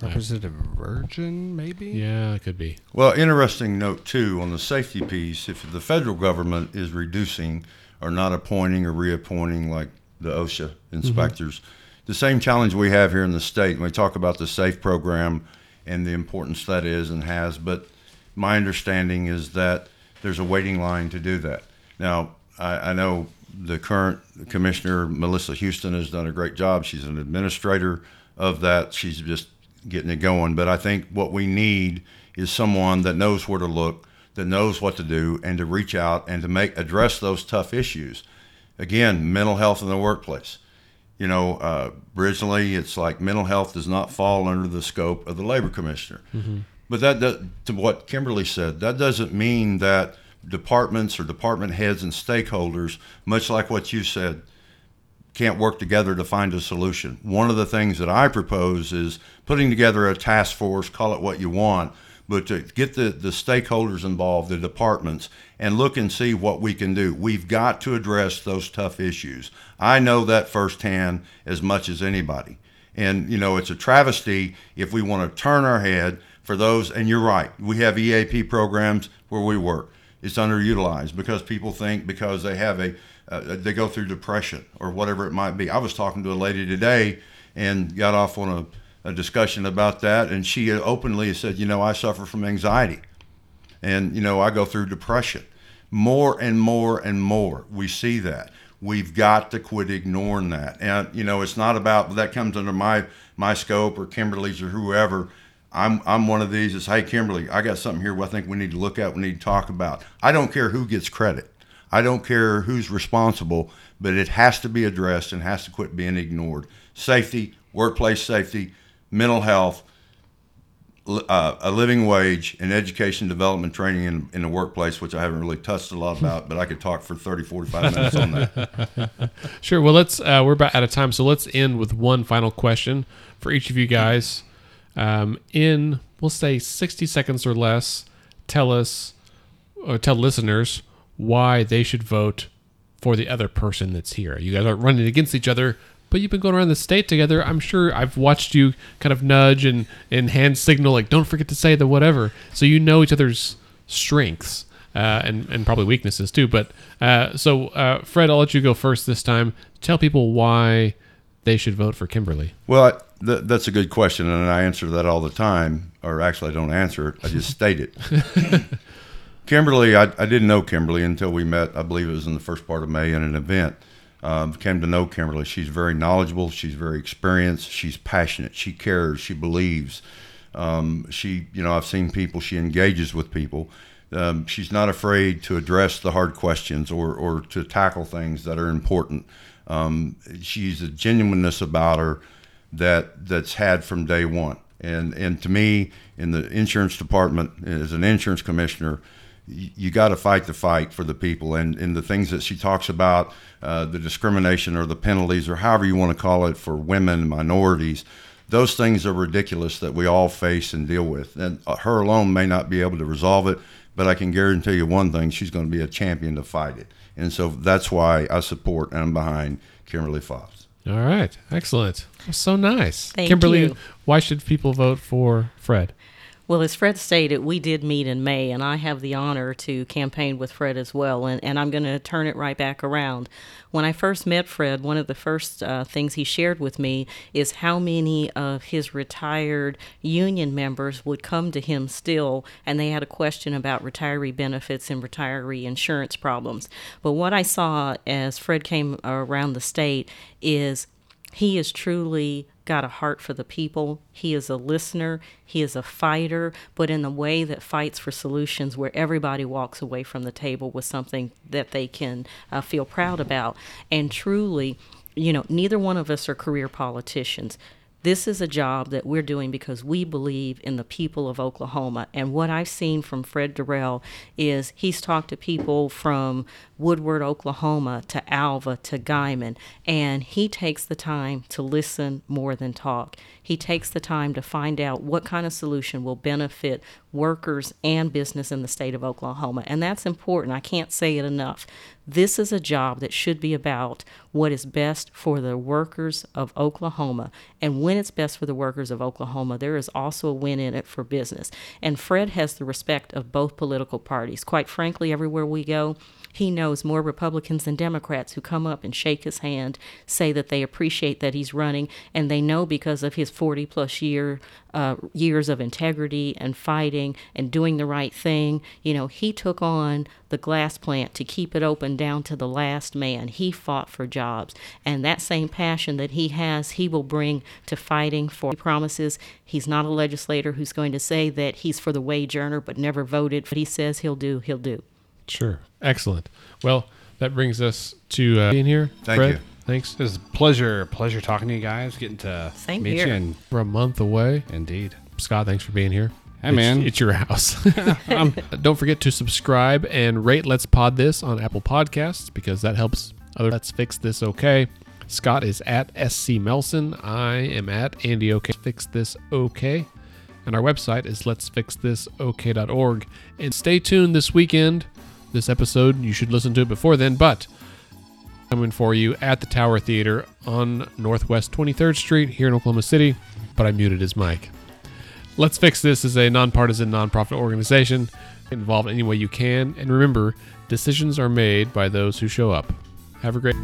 Representative Virgin, maybe. Yeah, it could be. Well, interesting note too on the safety piece. If the federal government is reducing or not appointing or reappointing, like the OSHA inspectors. Mm-hmm the same challenge we have here in the state. We talk about the SAFE program and the importance that is and has, but my understanding is that there's a waiting line to do that. Now, I, I know the current commissioner, Melissa Houston, has done a great job. She's an administrator of that. She's just getting it going. But I think what we need is someone that knows where to look, that knows what to do, and to reach out and to make address those tough issues. Again, mental health in the workplace you know, uh, originally it's like mental health does not fall under the scope of the labor commissioner. Mm-hmm. But that, that, to what Kimberly said, that doesn't mean that departments or department heads and stakeholders, much like what you said, can't work together to find a solution. One of the things that I propose is putting together a task force, call it what you want, but to get the, the stakeholders involved, the departments, and look and see what we can do. We've got to address those tough issues. I know that firsthand as much as anybody. And, you know, it's a travesty if we want to turn our head for those, and you're right, we have EAP programs where we work. It's underutilized because people think because they have a, uh, they go through depression or whatever it might be. I was talking to a lady today and got off on a a discussion about that, and she openly said, "You know, I suffer from anxiety, and you know, I go through depression. More and more and more, we see that. We've got to quit ignoring that. And you know, it's not about that comes under my my scope or Kimberly's or whoever." I'm, I'm one of these that's, hey, Kimberly, I got something here I think we need to look at, we need to talk about. I don't care who gets credit. I don't care who's responsible, but it has to be addressed and has to quit being ignored. Safety, workplace safety, mental health, uh, a living wage, and education, development, training in, in the workplace, which I haven't really touched a lot about, but I could talk for 30, 45 minutes on that. sure. Well, let's, uh, we're about out of time, so let's end with one final question for each of you guys. Um, in, we'll say 60 seconds or less, tell us, or tell listeners why they should vote for the other person that's here. You guys aren't running against each other but you've been going around the state together. I'm sure I've watched you kind of nudge and, and hand signal, like, don't forget to say the whatever. So you know each other's strengths. Uh, and, and probably weaknesses too. But uh, so, uh, Fred, I'll let you go first this time. Tell people why they should vote for Kimberly. Well, th- that's a good question, and I answer that all the time. Or actually, I don't answer it; I just state it. Kimberly, I, I didn't know Kimberly until we met. I believe it was in the first part of May in an event um, came to know Kimberly. She's very knowledgeable. She's very experienced. She's passionate. She cares. She believes. Um, she, you know, I've seen people. She engages with people. Um, she's not afraid to address the hard questions or, or to tackle things that are important. Um, she's a genuineness about her that that's had from day one. And and to me, in the insurance department, as an insurance commissioner, you, you got to fight the fight for the people. And, and the things that she talks about, uh, the discrimination or the penalties or however you want to call it for women, minorities, those things are ridiculous that we all face and deal with. And uh, her alone may not be able to resolve it, but I can guarantee you one thing: she's going to be a champion to fight it. And so that's why I support and I'm behind Kimberly Fobbs. All right, excellent. So nice, Thank Kimberly. you. Why should people vote for Fred? Well, as Fred stated, we did meet in May, and I have the honor to campaign with Fred as well. And, and I'm going to turn it right back around. When I first met Fred, one of the first uh, things he shared with me is how many of his retired union members would come to him still, and they had a question about retiree benefits and retiree insurance problems. But what I saw as Fred came around the state is he is truly got a heart for the people. He is a listener. He is a fighter, but in a way that fights for solutions where everybody walks away from the table with something that they can uh, feel proud about. And truly, you know, neither one of us are career politicians. This is a job that we're doing because we believe in the people of Oklahoma. And what I've seen from Fred Dorrell is he's talked to people from Woodward, Oklahoma, to Alva, to Guymon, and he takes the time to listen more than talk. He takes the time to find out what kind of solution will benefit workers and business in the state of Oklahoma. And that's important. I can't say it enough. This is a job that should be about what is best for the workers of Oklahoma. And when it's best for the workers of Oklahoma, there is also a win in it for business. And Fred has the respect of both political parties. Quite frankly, everywhere we go, he knows more Republicans than Democrats who come up and shake his hand, say that they appreciate that he's running, and they know because of his 40 plus year uh, years of integrity and fighting and doing the right thing. You know, he took on the glass plant to keep it open down to the last man. He fought for jobs, and that same passion that he has, he will bring to fighting for. He promises he's not a legislator who's going to say that he's for the wage earner but never voted. But he says he'll do, he'll do. Sure, excellent. Well, that brings us to uh, being here. Thank Fred, you. Thanks. It was a pleasure, pleasure talking to you guys, getting to Same meet here. you. And We're a month away. indeed, Scott, thanks for being here. Hey, It's- man. It's your house. Don't forget to subscribe and rate Let's Pod This on Apple Podcasts because that helps other Let's Fix This OK. Scott is at SC Melson. I am at Andy OK. Fix This OK. And our website is let'sfixthisok.org. And stay tuned this weekend. This episode, you should listen to it before then, but coming for you at the Tower Theater on Northwest 23rd Street here in Oklahoma City. But I muted his mic. Let's Fix This is a nonpartisan nonprofit organization. Get involved any way you can. And remember, decisions are made by those who show up. Have a great